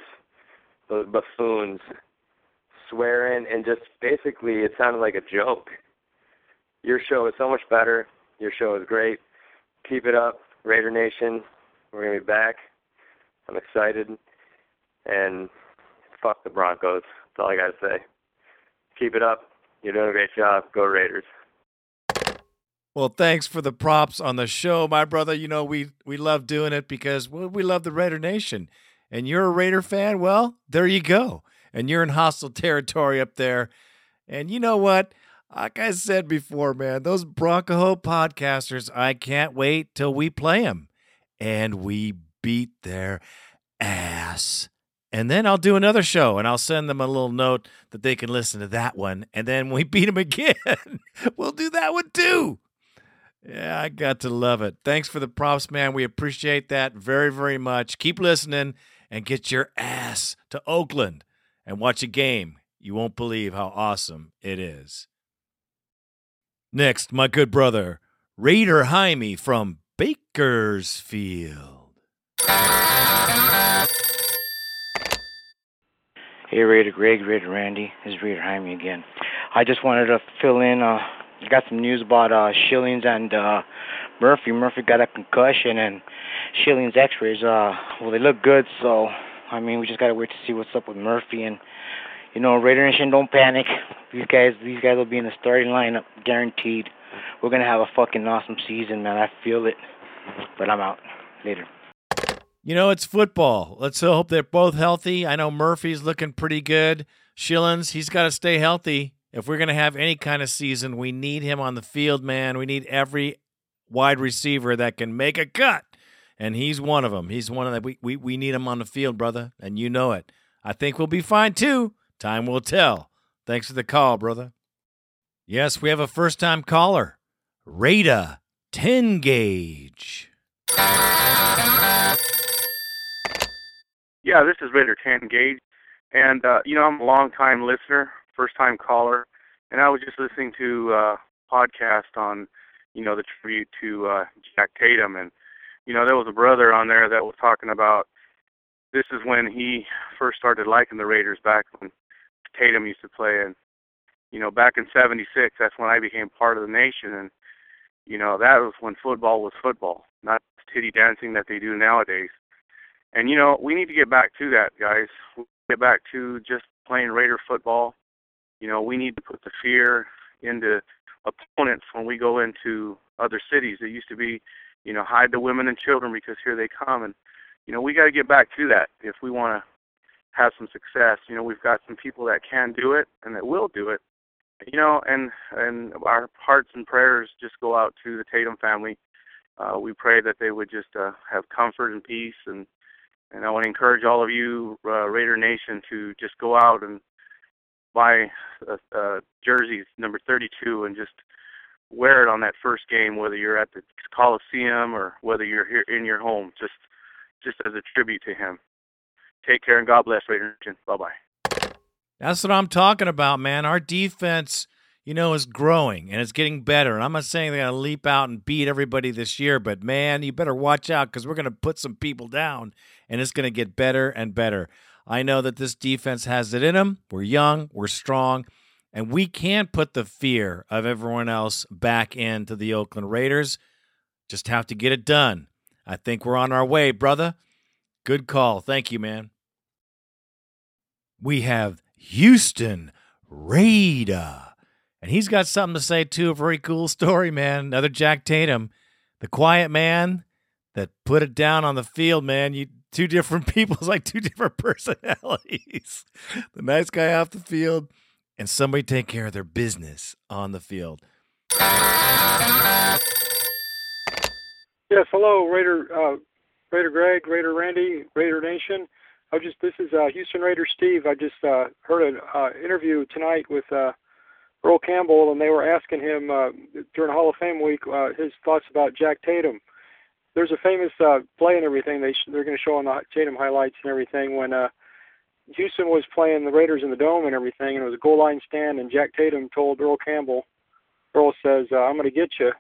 those buffoons, swearing and just basically it sounded like a joke. Your show is so much better. Your show is great. Keep it up, Raider Nation. We're gonna be back. I'm excited. And fuck the Broncos. That's all I gotta say. Keep it up. You're doing a great job. Go Raiders. Well, thanks for the props on the show, my brother. You know, we we love doing it because we love the Raider Nation. And you're a Raider fan? Well, there you go. And you're in hostile territory up there. And you know what? Like I said before, man, those Bronco podcasters, I can't wait till we play them. And we beat their ass. And then I'll do another show and I'll send them a little note that they can listen to that one. And then when we beat them again, we'll do that one too. Yeah, I got to love it. Thanks for the props, man. We appreciate that very, very much. Keep listening and get your ass to Oakland and watch a game. You won't believe how awesome it is. Next, my good brother, Raider Jaime from Bakersfield. Hey, Raider Greg, Raider Randy. This is Raider Jaime again. I just wanted to fill in. Uh, got some news about uh, Schilens and uh, Murphy. Murphy got a concussion, and Schilens' X-rays. Uh, well, they look good. So, I mean, we just gotta wait to see what's up with Murphy. And you know, Raider Nation, don't panic. These guys, these guys will be in the starting lineup, guaranteed. We're gonna have a fucking awesome season, man. I feel it. But I'm out later. You know, it's football. Let's hope they're both healthy. I know Murphy's looking pretty good. Schilens, he's got to stay healthy. If we're going to have any kind of season, we need him on the field, man. We need every wide receiver that can make a cut. And he's one of them. He's one of them. We, we, we need him on the field, brother. And you know it. I think we'll be fine too. Time will tell. Thanks for the call, brother. Yes, we have a first time caller. Rada 10 gauge. Yeah, this is Raider 10 Gauge. And, uh, you know, I'm a long time listener, first time caller. And I was just listening to uh podcast on, you know, the tribute to uh, Jack Tatum. And, you know, there was a brother on there that was talking about this is when he first started liking the Raiders back when Tatum used to play. And, you know, back in 76, that's when I became part of the nation. And, you know, that was when football was football, not titty dancing that they do nowadays. And you know, we need to get back to that, guys. Get back to just playing Raider football. You know, we need to put the fear into opponents when we go into other cities. It used to be, you know, hide the women and children because here they come. And you know, we got to get back to that if we want to have some success. You know, we've got some people that can do it and that will do it. You know, and and our hearts and prayers just go out to the Tatum family. Uh, we pray that they would just uh, have comfort and peace, and and I want to encourage all of you, uh, Raider Nation, to just go out and buy uh, uh, jerseys number 32 and just wear it on that first game, whether you're at the Coliseum or whether you're here in your home, just just as a tribute to him. Take care and God bless, Raider Nation. Bye bye. That's what I'm talking about, man. Our defense, you know, is growing and it's getting better. And I'm not saying they're going to leap out and beat everybody this year, but man, you better watch out because we're going to put some people down and it's going to get better and better. I know that this defense has it in them. We're young, we're strong, and we can't put the fear of everyone else back into the Oakland Raiders. Just have to get it done. I think we're on our way, brother. Good call. Thank you, man. We have Houston Raider. And he's got something to say, too. A very cool story, man. Another Jack Tatum, the quiet man that put it down on the field, man. You two different people, like two different personalities. the nice guy off the field and somebody take care of their business on the field. Yes, hello, Raider, uh, Raider Greg, Raider Randy, Raider Nation. I just this is uh, Houston Raider Steve. I just uh, heard an uh, interview tonight with uh, Earl Campbell, and they were asking him uh, during Hall of Fame week uh, his thoughts about Jack Tatum. There's a famous uh, play and everything they sh- they're going to show on the Tatum highlights and everything when uh, Houston was playing the Raiders in the dome and everything, and it was a goal line stand, and Jack Tatum told Earl Campbell, Earl says, uh, "I'm going to get you."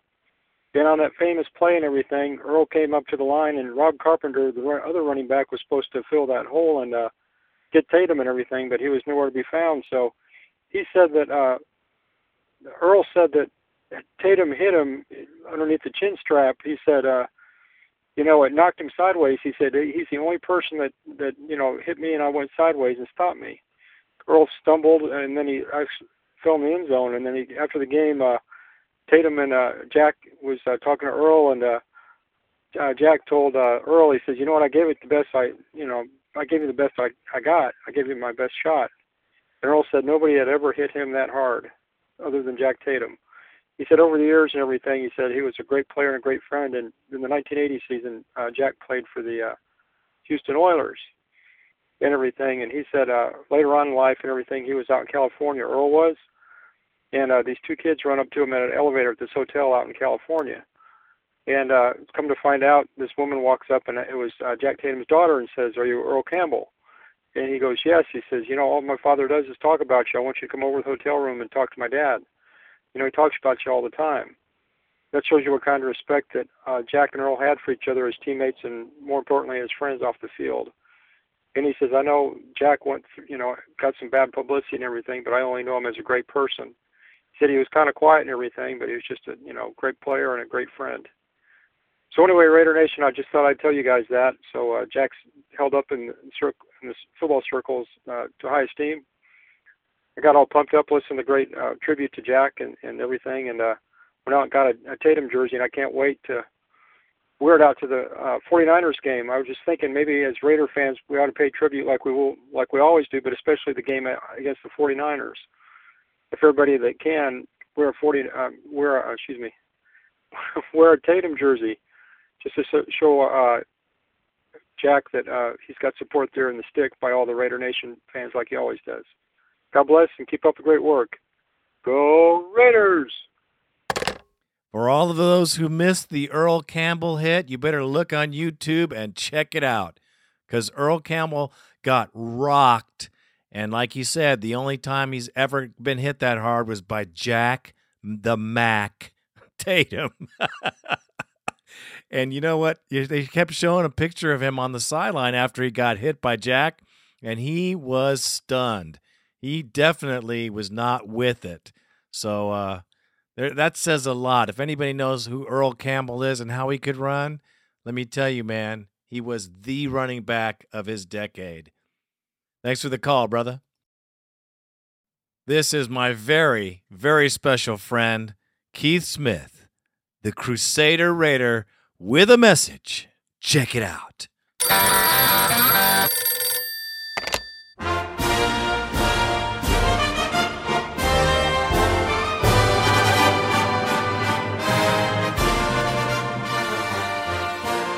Then on that famous play and everything, Earl came up to the line, and Rob Carpenter, the other running back, was supposed to fill that hole and uh, get Tatum and everything, but he was nowhere to be found. So he said that uh, Earl said that Tatum hit him underneath the chin strap. He said, uh, you know, it knocked him sideways. He said he's the only person that that you know hit me and I went sideways and stopped me. Earl stumbled and then he I fell in the end zone. And then he, after the game, uh, Tatum and uh, Jack was uh, talking to Earl and uh, uh, Jack told uh, Earl, he says, you know what, I gave it the best I, you know, I gave you the best I I got. I gave you my best shot. And Earl said nobody had ever hit him that hard, other than Jack Tatum he said over the years and everything, he said he was a great player and a great friend. And in the 1980 season, uh, Jack played for the uh, Houston Oilers and everything. And he said uh, later on in life and everything, he was out in California. Earl was, and uh, these two kids run up to him at an elevator at this hotel out in California. And uh, come to find out, this woman walks up and it was uh, Jack Tatum's daughter and says, "Are you Earl Campbell?" And he goes, "Yes." He says, "You know, all my father does is talk about you. I want you to come over to the hotel room and talk to my dad." You know, he talks about you all the time. That shows you what kind of respect that uh, Jack and Earl had for each other as teammates and, more importantly, as friends off the field. And he says, I know Jack went, through, you know, got some bad publicity and everything, but I only know him as a great person. He said he was kind of quiet and everything, but he was just a, you know, great player and a great friend. So anyway, Raider Nation, I just thought I'd tell you guys that. So uh, Jack's held up in, cir- in the football circles uh, to high esteem. I got all pumped up listening to the great uh, tribute to Jack and, and everything, and uh, went out and got a, a Tatum jersey, and I can't wait to wear it out to the uh, 49ers game. I was just thinking maybe as Raider fans we ought to pay tribute like we will, like we always do, but especially the game against the 49ers. If everybody that can wear a 40, uh, wear a, excuse me, wear a Tatum jersey, just to show uh, Jack that uh, he's got support there in the stick by all the Raider Nation fans, like he always does. God bless and keep up the great work. Go Raiders! For all of those who missed the Earl Campbell hit, you better look on YouTube and check it out because Earl Campbell got rocked. And like he said, the only time he's ever been hit that hard was by Jack the Mac Tatum. and you know what? They kept showing a picture of him on the sideline after he got hit by Jack, and he was stunned he definitely was not with it. So uh, there, that says a lot. If anybody knows who Earl Campbell is and how he could run, let me tell you, man, he was the running back of his decade. Thanks for the call, brother. This is my very, very special friend, Keith Smith, the Crusader Raider, with a message. Check it out.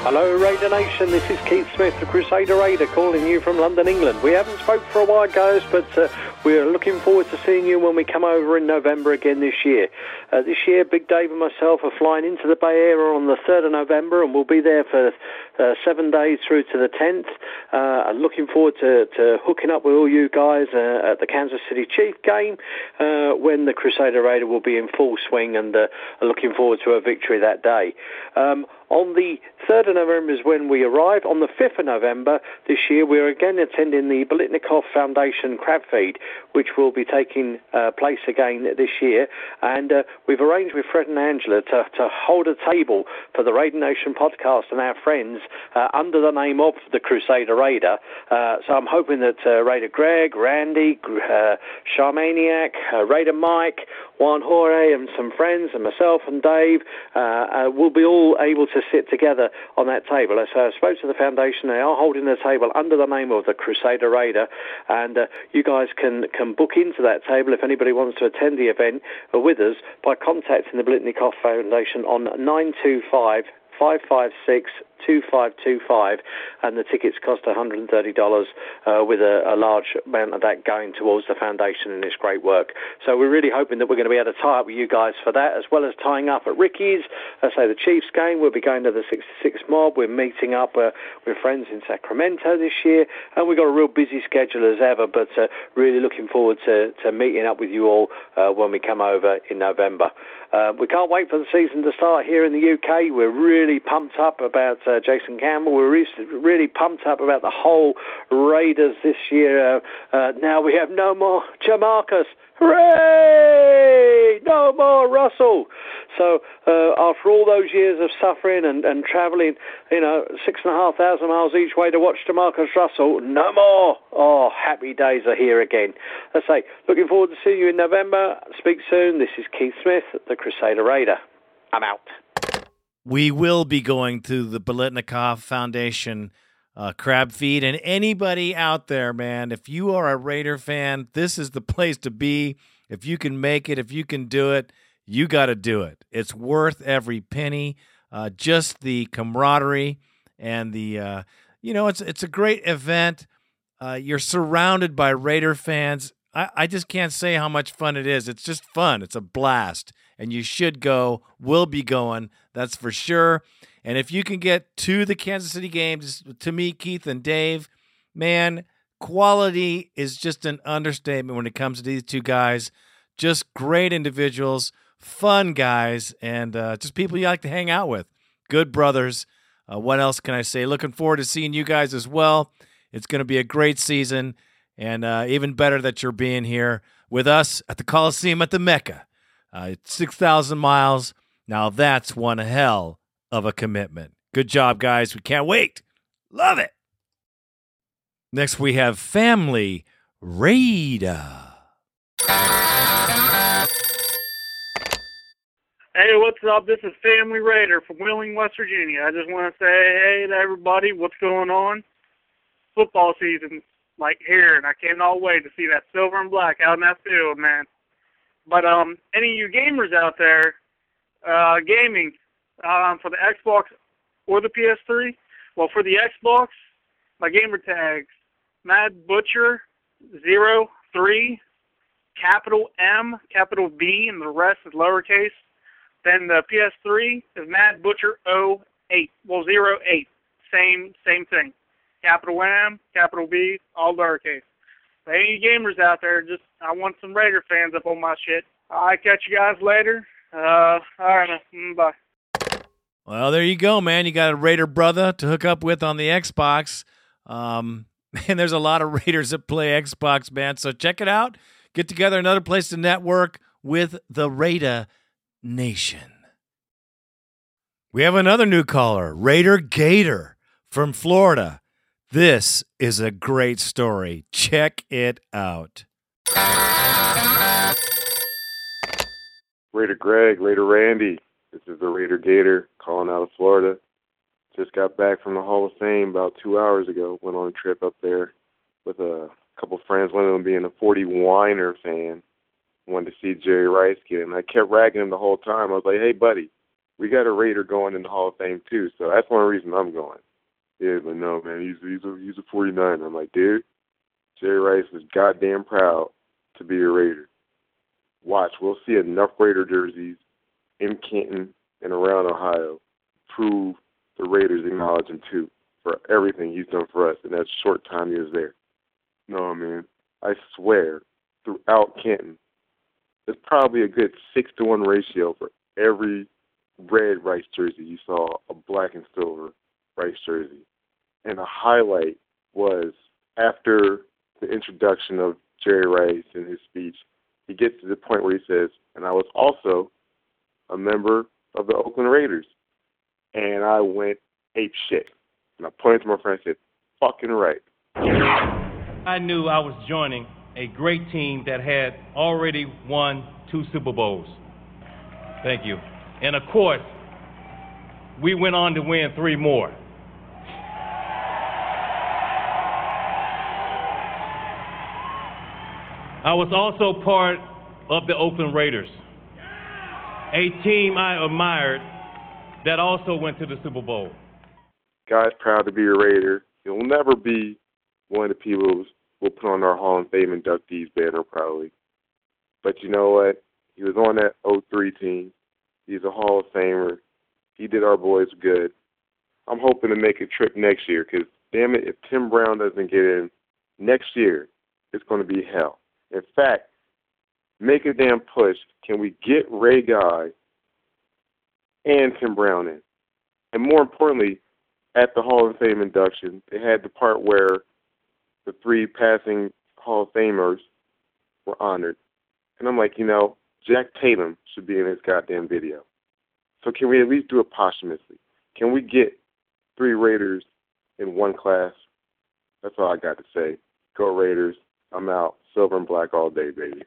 Hello, Raider Nation. This is Keith Smith, the Crusader Raider, calling you from London, England. We haven't spoke for a while, guys, but uh, we're looking forward to seeing you when we come over in November again this year. Uh, this year, Big Dave and myself are flying into the Bay Area on the 3rd of November, and we'll be there for uh, seven days through to the 10th. Uh, I'm looking forward to, to hooking up with all you guys uh, at the Kansas City Chief game uh, when the Crusader Raider will be in full swing, and uh, looking forward to a victory that day. Um, on the 3rd of November is when we arrive. On the 5th of November this year, we're again attending the Biletnikoff Foundation Crab Feed, which will be taking uh, place again this year. And uh, we've arranged with Fred and Angela to, to hold a table for the Raider Nation podcast and our friends uh, under the name of the Crusader Raider. Uh, so I'm hoping that uh, Raider Greg, Randy, uh, Charmaniac, uh, Raider Mike, Juan Jorge, and some friends, and myself and Dave will be all able to sit together on that table. So I spoke to the foundation. They are holding the table under the name of the Crusader Raider, and you guys can, can book into that table if anybody wants to attend the event uh, with us by contacting the Biletnikoff Foundation on 925 556 2525 and the tickets cost $130 uh, with a, a, large amount of that going towards the foundation and its great work. So we're really hoping that we're going to be able to tie up with you guys for that as well as tying up at Ricky's. I say the Chiefs game, we'll be going to the 66 mob. We're meeting up uh, with friends in Sacramento this year and we've got a real busy schedule as ever but uh, really looking forward to, to meeting up with you all uh, when we come over in November. Uh, we can't wait for the season to start here in the UK. We're really pumped up about uh, Jason Campbell. We're really pumped up about the whole Raiders this year. Uh, uh, now we have no more Jamarcus. Hooray! No more Russell. So uh, after all those years of suffering and, and travelling, you know, six and a half thousand miles each way to watch Jamarcus Russell, no more. Oh, happy days are here again. I say, looking forward to seeing you in November. Speak soon. This is Keith Smith, the Crusader Raider. I'm out we will be going to the Biletnikoff Foundation uh, crab feed. And anybody out there, man, if you are a Raider fan, this is the place to be. If you can make it, if you can do it, you got to do it. It's worth every penny. Uh, just the camaraderie and the, uh, you know, it's it's a great event. Uh, you're surrounded by Raider fans. I, I just can't say how much fun it is. It's just fun. It's a blast and you should go. We'll be going, that's for sure. And if you can get to the Kansas City games, to me, Keith and Dave, man, quality is just an understatement when it comes to these two guys. Just great individuals, fun guys, and uh, just people you like to hang out with. Good brothers. Uh, what else can I say? Looking forward to seeing you guys as well. It's going to be a great season, and uh, even better that you're being here with us at the Coliseum at the Mecca. Uh, 6,000 miles. Now that's one hell of a commitment. Good job, guys. We can't wait. Love it. Next, we have Family Raider. Hey, what's up? This is Family Raider from Wheeling, West Virginia. I just want to say hey to everybody, what's going on? Football season, like here, and I cannot wait to see that silver and black out in that field, man. But um, any of you gamers out there, uh, gaming um, for the Xbox or the PS3, well, for the Xbox, my gamer tags, Mad Butcher zero three, capital M, capital B, and the rest is lowercase. Then the PS3 is Mad Butcher 08, well 08, same same thing. Capital M, capital B, all lowercase any gamers out there, just I want some Raider fans up on my shit. I catch you guys later. Uh, all right, man. Mm, bye. Well, there you go, man. You got a Raider brother to hook up with on the Xbox. Um, and there's a lot of Raiders that play Xbox, man. So check it out. Get together another place to network with the Raider Nation. We have another new caller, Raider Gator from Florida. This is a great story. Check it out. Raider Greg, Raider Randy. This is the Raider Gator calling out of Florida. Just got back from the Hall of Fame about two hours ago. Went on a trip up there with a couple friends, one of them being a 40 Whiner fan. Wanted to see Jerry Rice get him. I kept ragging him the whole time. I was like, hey, buddy, we got a Raider going in the Hall of Fame too, so that's one reason I'm going. Yeah, but no, man, he's he's a he's a 49. I'm like, dude, Jerry Rice is goddamn proud to be a Raider. Watch, we'll see enough Raider jerseys in Canton and around Ohio prove the Raiders acknowledge him too for everything he's done for us in that short time he was there. No, man, I swear, throughout Canton, there's probably a good six to one ratio for every red Rice jersey you saw a black and silver Rice jersey. And a highlight was after the introduction of Jerry Rice in his speech, he gets to the point where he says, and I was also a member of the Oakland Raiders. And I went ape shit. And I pointed to my friend and said, fucking right. I knew I was joining a great team that had already won two Super Bowls. Thank you. And of course, we went on to win three more. I was also part of the Oakland Raiders, a team I admired that also went to the Super Bowl. Guy's proud to be a Raider. He'll never be one of the people we'll put on our Hall of Fame inductees banner, probably. But you know what? He was on that 03 team. He's a Hall of Famer. He did our boys good. I'm hoping to make a trip next year because, damn it, if Tim Brown doesn't get in next year, it's going to be hell. In fact, make a damn push. Can we get Ray Guy and Tim Brown in? And more importantly, at the Hall of Fame induction, they had the part where the three passing Hall of Famers were honored. And I'm like, you know, Jack Tatum should be in this goddamn video. So can we at least do it posthumously? Can we get three Raiders in one class? That's all I got to say. Go Raiders. I'm out. Silver and black all day, baby.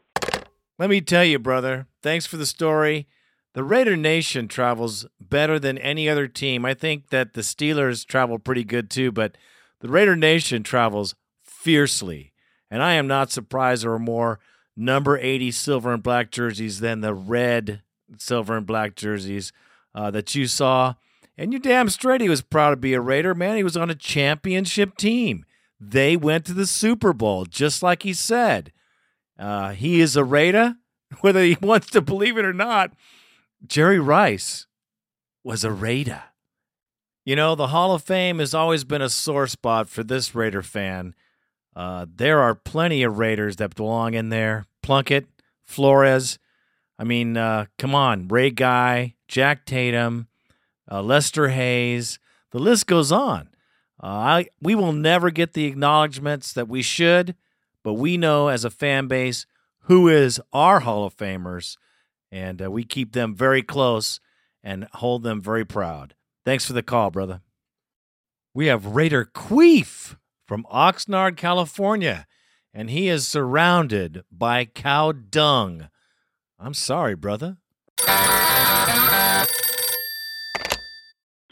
Let me tell you, brother, thanks for the story. The Raider Nation travels better than any other team. I think that the Steelers travel pretty good too, but the Raider Nation travels fiercely. And I am not surprised there are more number 80 silver and black jerseys than the red silver and black jerseys uh, that you saw. And you damn straight he was proud to be a Raider, man. He was on a championship team. They went to the Super Bowl, just like he said. Uh, he is a Raider, whether he wants to believe it or not. Jerry Rice was a Raider. You know, the Hall of Fame has always been a sore spot for this Raider fan. Uh, there are plenty of Raiders that belong in there. Plunkett, Flores. I mean, uh, come on, Ray Guy, Jack Tatum, uh, Lester Hayes. The list goes on. Uh, I we will never get the acknowledgments that we should, but we know as a fan base who is our Hall of Famers, and uh, we keep them very close and hold them very proud. Thanks for the call, brother. We have Raider Queef from Oxnard, California, and he is surrounded by cow dung. I'm sorry, brother.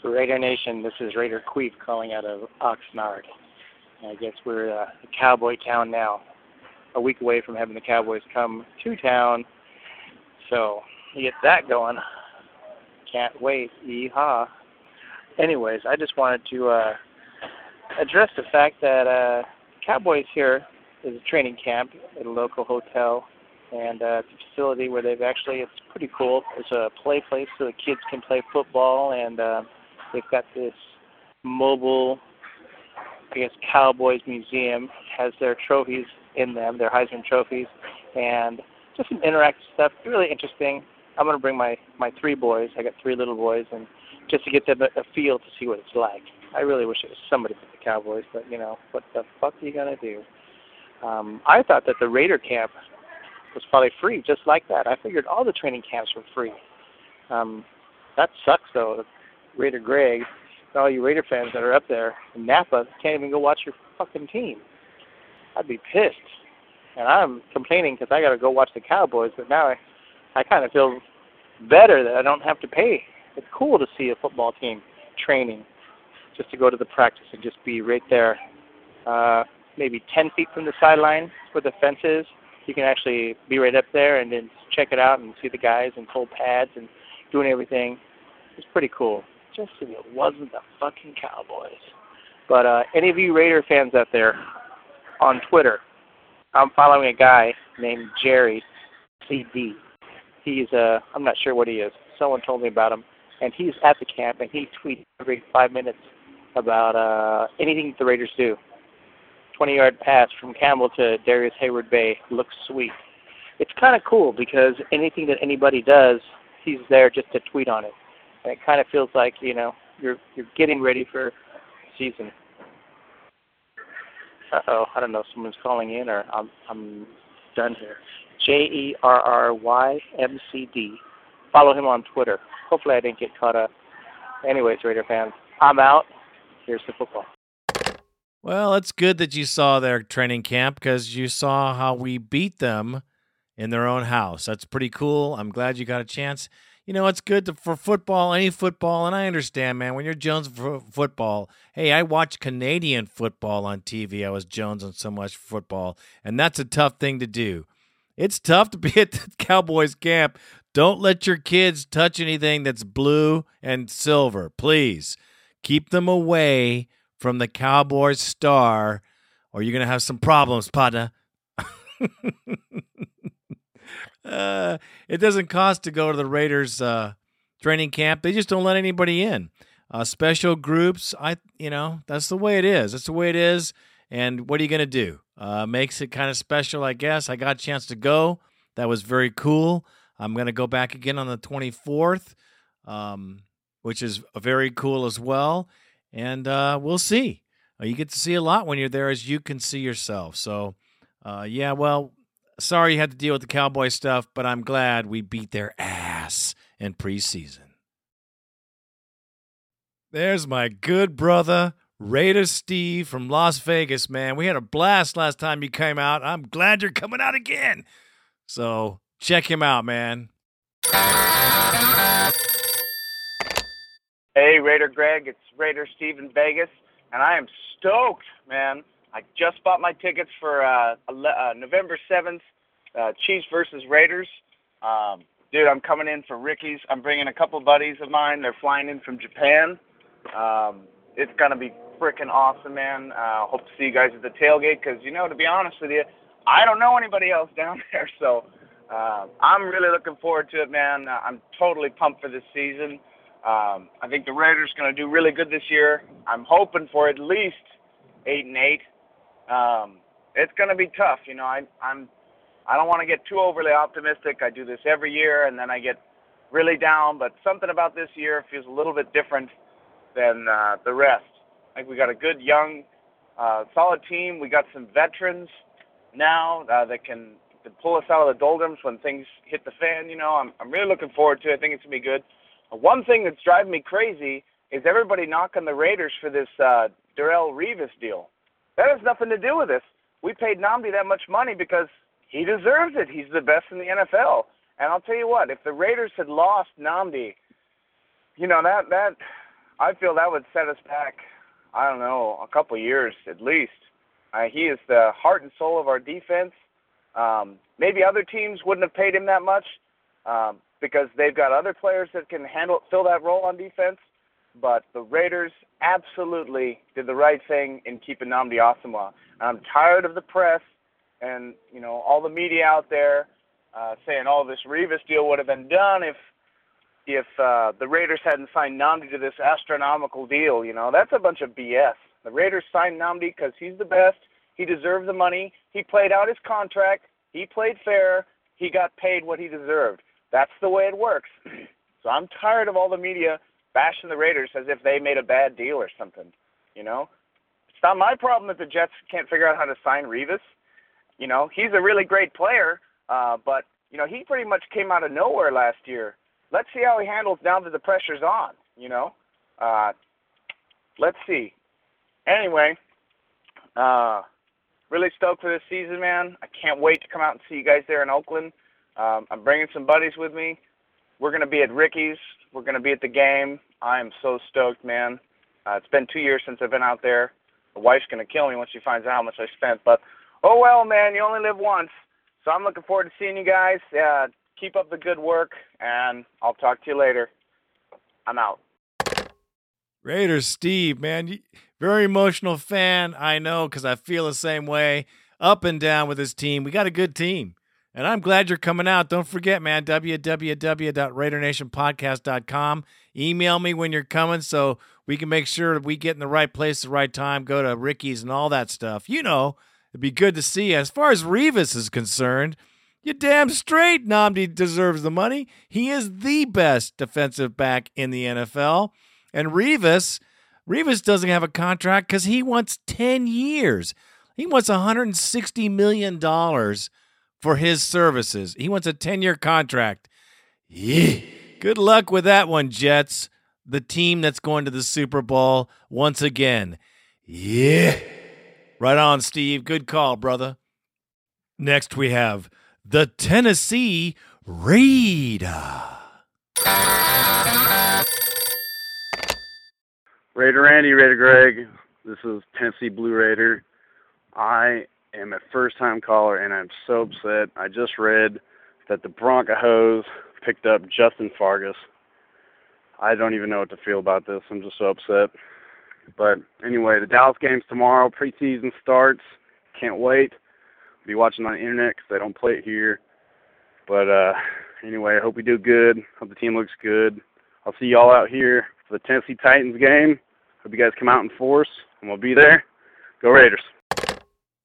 Raider Nation, this is Raider Queef calling out of Oxnard. I guess we're uh, a cowboy town now, a week away from having the Cowboys come to town. So, get that going. Can't wait. Yeehaw. Anyways, I just wanted to uh, address the fact that uh, Cowboys here is a training camp at a local hotel, and uh, it's a facility where they've actually it's pretty cool. It's a play place so the kids can play football, and uh, they've got this mobile, I guess, Cowboys museum has their trophies in them, their Heisman trophies, and just some interactive stuff. Really interesting. I'm gonna bring my my three boys. I got three little boys, and just to get them a, a feel to see what it's like. I really wish it was somebody for the Cowboys, but you know what the fuck are you gonna do? Um, I thought that the Raider camp was probably free, just like that. I figured all the training camps were free. Um, that sucks though. Raider Greg, and all you Raider fans that are up there in Napa can't even go watch your fucking team. I'd be pissed. And I'm complaining because I got to go watch the Cowboys, but now I, I kind of feel better that I don't have to pay. It's cool to see a football team training, just to go to the practice and just be right there, uh, maybe 10 feet from the sideline where the fence is. You can actually be right up there and then check it out and see the guys and pull pads and doing everything. It's pretty cool. Just if it wasn't the fucking Cowboys. But uh, any of you Raider fans out there on Twitter, I'm following a guy named Jerry McD. He's uh I'm not sure what he is. Someone told me about him, and he's at the camp and he tweets every five minutes about uh anything the Raiders do. 20 yard pass from Campbell to Darrius Heyward-Bey looks sweet. It's kind of cool because anything that anybody does, he's there just to tweet on it. And it kind of feels like, you know, you're you're getting ready for season. Uh oh, I don't know. if Someone's calling in, or I'm I'm done here. J E R R Y M C D. Follow him on Twitter. Hopefully, I didn't get caught up. Anyways, Raider fans, I'm out. Here's the football. Well, it's good that you saw their training camp because you saw how we beat them in their own house. That's pretty cool. I'm glad you got a chance. You know, it's good to, for football, any football, and I understand, man. When you're Jones for football, hey, I watch Canadian football on TV. I was Jones on so much football, and that's a tough thing to do. It's tough to be at the Cowboys camp. Don't let your kids touch anything that's blue and silver, please. Keep them away from the Cowboys star, or you're gonna have some problems, partner. uh, it doesn't cost to go to the Raiders uh, training camp. They just don't let anybody in. Uh, special groups, I you know that's the way it is. That's the way it is. And what are you gonna do? Uh, makes it kind of special, I guess. I got a chance to go. That was very cool. I'm gonna go back again on the 24th, um, which is very cool as well. And uh, we'll see. Uh, you get to see a lot when you're there, as you can see yourself. So, yeah, well, sorry you had to deal with the Cowboy stuff, but I'm glad we beat their ass in preseason. There's my good brother, Raider Steve from Las Vegas, man. We had a blast last time you came out. I'm glad you're coming out again. So check him out, man. Hey, Raider Greg, it's Raider Steve in Vegas, and I am stoked, man. I just bought my tickets for uh, uh, November 7th, uh, Chiefs versus Raiders. Um, dude, I'm coming in for Ricky's. I'm bringing a couple buddies of mine. They're flying in from Japan. Um, it's going to be freaking awesome, man. Uh, hope to see you guys at the tailgate because, you know, to be honest with you, I don't know anybody else down there, so uh, I'm really looking forward to it, man. Uh, I'm totally pumped for this season. Um, I think the Raiders going to do really good this year. I'm hoping for at least eight and eight. Um, it's going to be tough, you know. I, I'm I don't want to get too overly optimistic. I do this every year, and then I get really down. But something about this year feels a little bit different than uh, the rest. I think we got a good young, uh, solid team. We got some veterans now uh, that can to pull us out of the doldrums when things hit the fan. You know, I'm I'm really looking forward to it. I think it's gonna be good. One thing that's driving me crazy is everybody knocking the Raiders for this uh, Darrelle Revis deal. That has nothing to do with this. We paid Nnamdi that much money because he deserves it. He's the best in the NFL. And I'll tell you what, if the Raiders had lost Nnamdi, you know that that I feel that would set us back. I don't know, a couple years at least. Uh, he is the heart and soul of our defense. Um, maybe other teams wouldn't have paid him that much, um, because they've got other players that can handle fill that role on defense. But the Raiders absolutely did the right thing in keeping Nnamdi Asomugha. I'm tired of the press and you know all the media out there uh, saying, "Oh, this Revis deal would have been done if if uh, the Raiders hadn't signed Nnamdi to this astronomical deal." You know that's a bunch of BS. The Raiders signed Nnamdi because he's the best. He deserved the money. He played out his contract. He played fair. He got paid what he deserved. That's the way it works. so I'm tired of all the media bashing the Raiders as if they made a bad deal or something. You know, it's not my problem that the Jets can't figure out how to sign Revis. You know, he's a really great player, uh, but you know he pretty much came out of nowhere last year. Let's see how he handles now that the pressure's on. You know, uh, let's see. Anyway, uh, really stoked for this season, man. I can't wait to come out and see you guys there in Oakland. Um, I'm bringing some buddies with me. We're to be at Ricky's. We're to be at the game. I am so stoked, man. Uh, it's been two years since I've been out there. The wife's to kill me when she finds out how much I spent. But, oh well, man, you only live once. So I'm looking forward to seeing you guys. Uh, keep up the good work, and I'll talk to you later. I'm out. Raiders, Steve, man, very emotional fan. I know because I feel the same way. Up and down with his team. We got a good team. And I'm glad you're coming out. Don't forget, man, www.raidernationpodcast.com. Email me when you're coming so we can make sure that we get in the right place at the right time, go to Ricky's and all that stuff. You know, it'd be good to see you. As far as Revis is concerned, you're damn straight Nnamdi deserves the money. He is the best defensive back in the NFL. And Revis, Revis doesn't have a contract because he wants 10 years. He wants $160 million for his services. He wants a 10 year contract. Yeah. Good luck with that one, Jets. The team that's going to the Super Bowl once again. Yeah. Right on, Steve. Good call, brother. Next, we have the Tennessee Raider. Raider Randy, Raider Greg. This is Tennessee Blue Raider. I am a first time caller and I'm so upset. I just read that the Broncos picked up Justin Fargas. I don't even know what to feel about this. I'm just so upset. But anyway, the Dallas game's tomorrow. Preseason starts. Can't wait. Be watching on the internet because they don't play it here. But uh, anyway, I hope we do good. Hope the team looks good. I'll see y'all out here for the Tennessee Titans game. Hope you guys come out in force, and we'll be there. Go Raiders.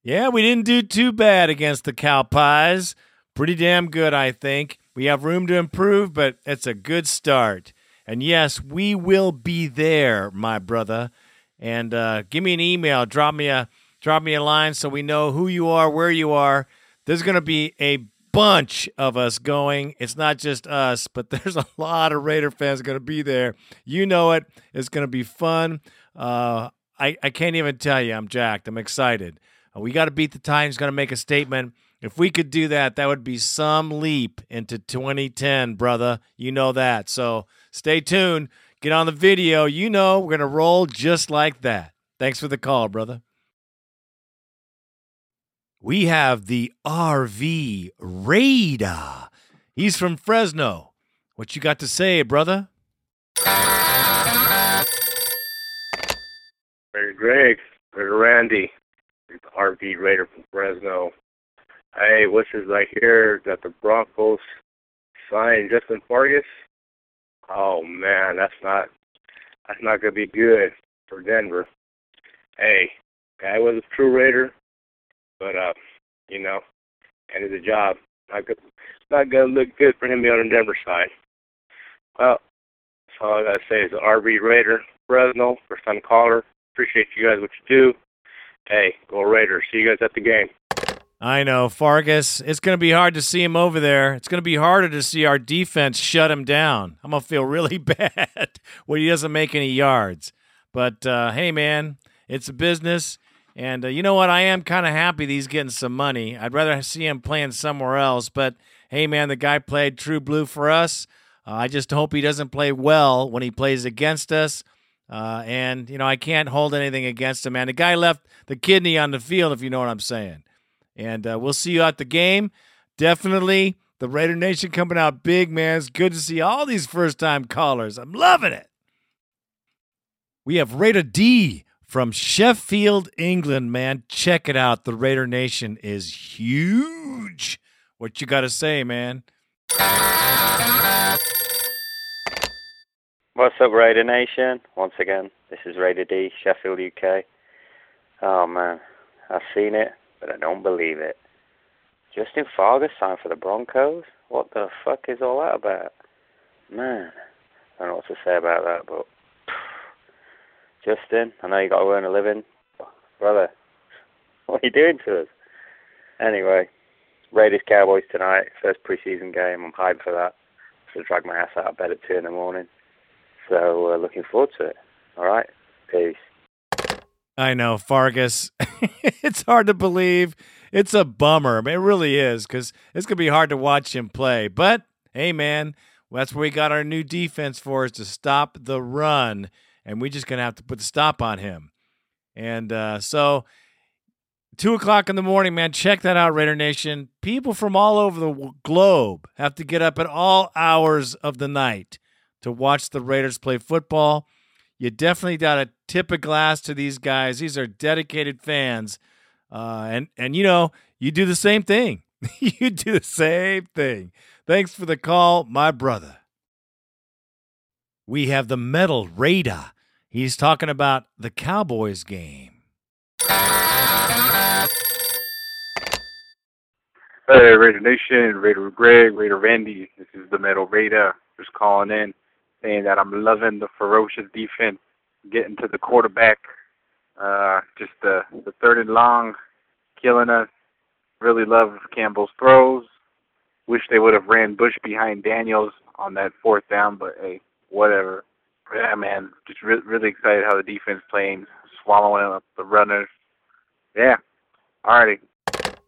Yeah, we didn't do too bad against the Cow Pies. Pretty damn good, I think. We have room to improve, but it's a good start. And yes, we will be there, my brother. And uh, give me an email, drop me a drop me a line so we know who you are, where you are. There's going to be a bunch of us going. It's not just us, but there's a lot of Raider fans going to be there. You know it. It's going to be fun. Uh, I, I can't even tell you. I'm jacked. I'm excited. Uh, we got to beat the Titans. going to make a statement. If we could do that, that would be some leap into 2010, brother. You know that. So stay tuned. Get on the video. You know we're going to roll just like that. Thanks for the call, brother. We have the RV Raider. He's from Fresno. What you got to say, brother? Greg, Raider Randy, RV Raider from Fresno. Hey, what's this I hear that the Broncos signed Justin Fargas? Oh man, that's not that's not gonna be good for Denver. Hey, guy was a true Raider, but uh, you know, ended the job. Not good, not gonna look good for him to be on the Denver side. Well, that's all I gotta say is the RV Raider, Fresno, first time caller. Appreciate you guys what you do. Hey, go Raiders. See you guys at the game. I know, Fargas. It's going to be hard to see him over there. It's going to be harder to see our defense shut him down. I'm going to feel really bad when he doesn't make any yards. But uh, hey, man, it's a business. And uh, you know what? I am kind of happy that he's getting some money. I'd rather see him playing somewhere else. But hey, man, the guy played true blue for us. Uh, I just hope he doesn't play well when he plays against us. Uh, and, you know, I can't hold anything against him, man. The guy left the kidney on the field, if you know what I'm saying. And uh, we'll see you at the game. Definitely the Raider Nation coming out big, man. It's good to see all these first time callers. I'm loving it. We have Raider Dee from Sheffield, England, man. Check it out. The Raider Nation is huge. What you got to say, man? What's up, Raider Nation? Once again, this is Raider Dee, Sheffield, UK. Oh man, I've seen it, but I don't believe it. Justin Fargas signed for the Broncos? What the fuck is all that about? Man, I don't know what to say about that, but Justin, I know you got to earn a living, brother. What are you doing to us? Anyway, Raiders Cowboys tonight, first preseason game. I'm hyped for that. So drag my ass out of bed at two in the morning. So uh, looking forward to it. All right, peace. I know, Fargas. it's hard to believe. It's a bummer. It really is because it's going to be hard to watch him play. But hey, man, that's where we got our new defense for is to stop the run. And we're just going to have to put the stop on him. And uh, so, two o'clock in the morning, man, check that out, Raider Nation. People from all over the globe have to get up at all hours of the night to watch the Raiders play football. You definitely got to tip a glass to these guys. These are dedicated fans. Uh, and, and, you know, you do the same thing. you do the same thing. Thanks for the call, my brother. We have the metal Raider. He's talking about the Cowboys game. Hey, Raider Nation, Raider Greg, Raider Randy. This is the Metal Raider. Just calling in, saying that I'm loving the ferocious defense, getting to the quarterback. Uh, just the the third and long, killing us. Really love Campbell's throws. Wish they would have ran Bush behind Daniels on that fourth down, but hey, whatever. Yeah, man, just re- really excited how the defense playing, swallowing up the runners. Yeah, alrighty.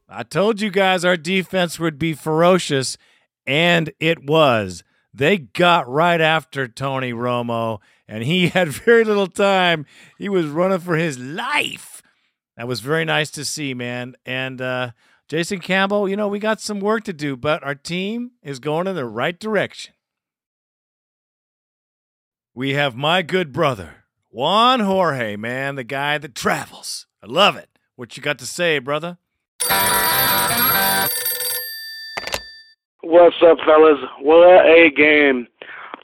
I told you guys our defense would be ferocious, and it was. They got right after Tony Romo, and he had very little time. He was running for his life. That was very nice to see, man. And uh, Jason Campbell, you know, we got some work to do, but our team is going in the right direction. We have my good brother, Juan Jorge, man, the guy that travels. I love it. What you got to say, brother? What's up, fellas? What a game.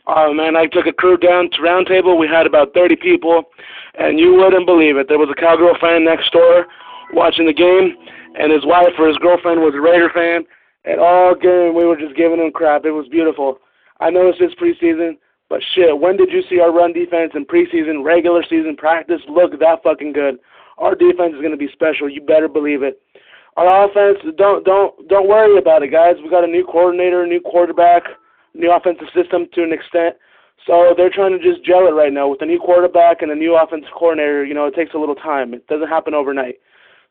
Oh, man, I took a crew down to Roundtable. We had about 30 people, and you wouldn't believe it. There was a Cowgirl fan next door watching the game, and his wife or his girlfriend was a Raider fan. And all game, we were just giving him crap. It was beautiful. I know it's just preseason, but shit, when did you see our run defense in preseason, regular season practice look that fucking good? Our defense is going to be special. You better believe it. Our offense, don't don't don't worry about it, guys. We got a new coordinator, a new quarterback, new offensive system to an extent. So they're trying to just gel it right now with a new quarterback and a new offensive coordinator. You know, it takes a little time. It doesn't happen overnight.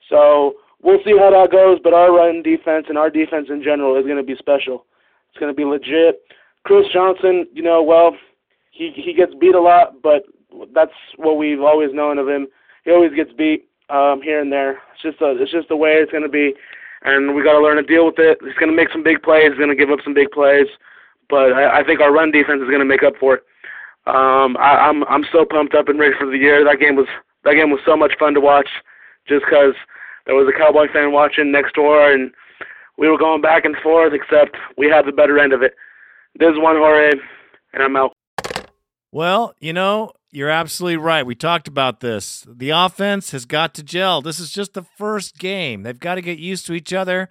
So we'll see how that goes. But our run defense and our defense in general is going to be special. It's going to be legit. Chris Johnson, you know, well, he he gets beat a lot, but that's what we've always known of him. He always gets beat um, here and there. It's just a, it's just the way it's going to be, and we got to learn to deal with it. He's going to make some big plays. He's going to give up some big plays, but I, I think our run defense is going to make up for it. Um, I, I'm I'm so pumped up and ready for the year. That game was that game was so much fun to watch, just because there was a Cowboy fan watching next door, and we were going back and forth. Except we had the better end of it. This Juan Jorge, and I'm out. Well, you know, you're absolutely right. We talked about this. The offense has got to gel. This is just the first game. They've got to get used to each other.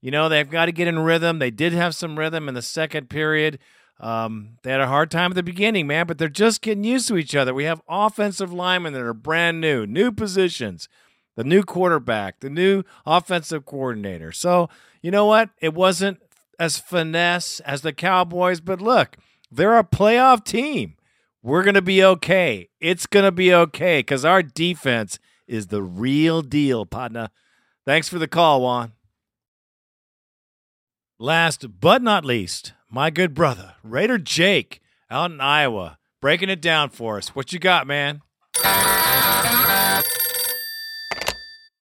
You know, they've got to get in rhythm. They did have some rhythm in the second period. Um, they had a hard time at the beginning, man, but they're just getting used to each other. We have offensive linemen that are brand new, new positions, the new quarterback, the new offensive coordinator. So, you know what? It wasn't as finesse as the Cowboys, but look, they're a playoff team we're going to be okay. It's going to be okay because our defense is the real deal, partner. Thanks for the call, Juan. Last but not least, my good brother, Raider Jake, out in Iowa, breaking it down for us. What you got, man?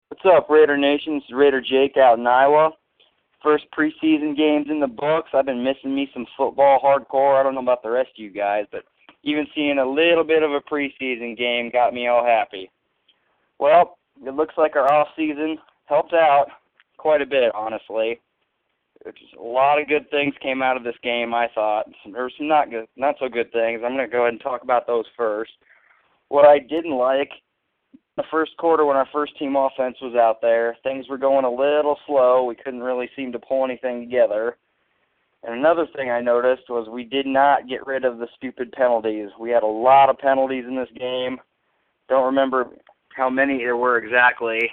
What's up, Raider Nation? Is Raider Jake out in Iowa. First preseason games in the books. I've been missing me some football hardcore. I don't know about the rest of you guys, but even seeing a little bit of a preseason game got me all happy. Well, it looks like our off season helped out quite a bit, honestly. Just a lot of good things came out of this game. I thought there were some not good, not so good things. I'm going to go ahead and talk about those first. What I didn't like the first quarter when our first team offense was out there, things were going a little slow. We couldn't really seem to pull anything together. And another thing I noticed was we did not get rid of the stupid penalties. We had a lot of penalties in this game. Don't remember how many there were exactly.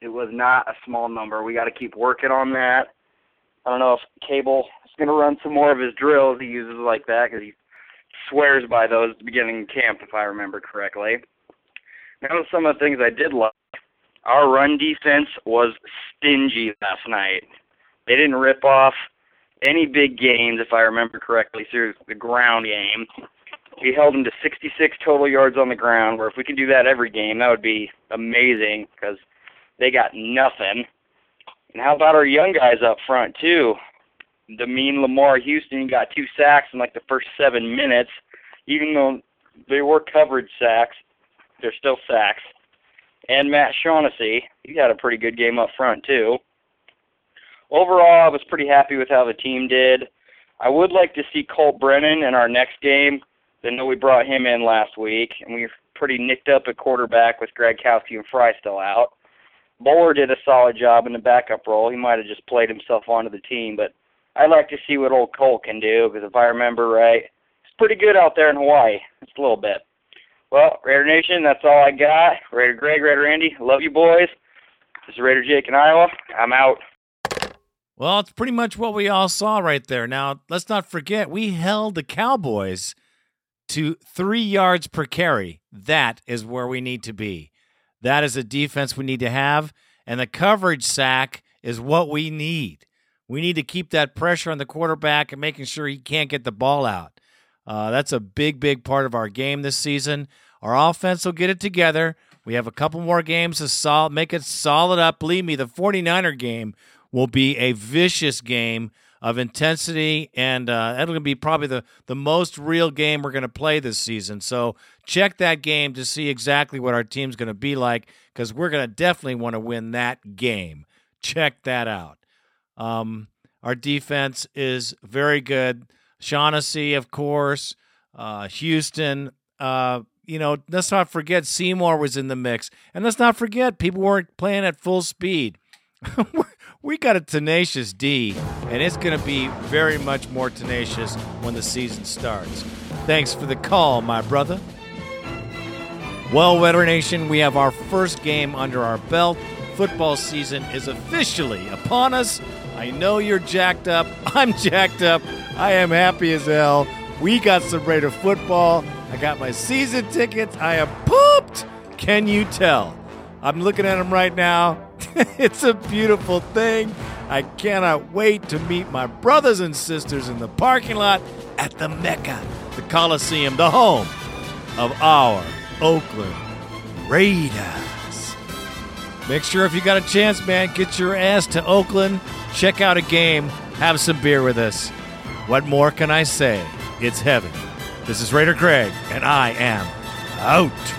It was not a small number. We got to keep working on that. I don't know if Cable is going to run some more of his drills he uses like that because he swears by those at the beginning of camp, if I remember correctly. Now, some of the things I did like. Our run defense was stingy last night. They didn't rip off any big gains, if I remember correctly, through the ground game. We held them to 66 total yards on the ground. Where if we could do that every game, that would be amazing because they got nothing. And how about our young guys up front too? the mean Lamar Houston got two sacks in like the first seven minutes, even though they were coverage sacks. They're still sacks. And Matt Shaughnessy, he had a pretty good game up front too. Overall, I was pretty happy with how the team did. I would like to see Colt Brennan in our next game. I know we brought him in last week, and we were pretty nicked up at quarterback with Gradkowski and Frye still out. Boller did a solid job in the backup role. He might have just played himself onto the team, but I'd like to see what old Colt can do because if I remember right, it's pretty good out there in Hawaii. Just a little bit. Well, Raider Nation, that's all I got. Raider Greg, Raider Andy, love you boys. This is Raider Jake in Iowa. I'm out. Well, it's pretty much what we all saw right there. Now, let's not forget, we held the Cowboys to three yards per carry. That is where we need to be. That is a defense we need to have. And the coverage sack is what we need. We need to keep that pressure on the quarterback and making sure he can't get the ball out. Uh, that's a big, big part of our game this season. Our offense will get it together. We have a couple more games to sol- make it solid up. Believe me, the 49er game will be a vicious game of intensity, and uh, that'll be probably the, the most real game we're going to play this season. So check that game to see exactly what our team's going to be like because we're going to definitely want to win that game. Check that out. Um, our defense is very good. Shaughnessy, of course, uh, Houston. Uh, you know, let's not forget Seymour was in the mix, and let's not forget people weren't playing at full speed. we got a tenacious D, and it's going to be very much more tenacious when the season starts. Thanks for the call, my brother. Well, Raider Nation, we have our first game under our belt. Football season is officially upon us. I know you're jacked up. I'm jacked up. I am happy as hell. We got some Raider football. I got my season tickets. I am pooped. Can you tell? I'm looking at them right now. it's a beautiful thing. I cannot wait to meet my brothers and sisters in the parking lot at the Mecca, the Coliseum, the home of our Oakland Raiders. Make sure if you got a chance, man, get your ass to Oakland, check out a game, have some beer with us. What more can I say? It's heaven. This is Raider Greg, and I am out.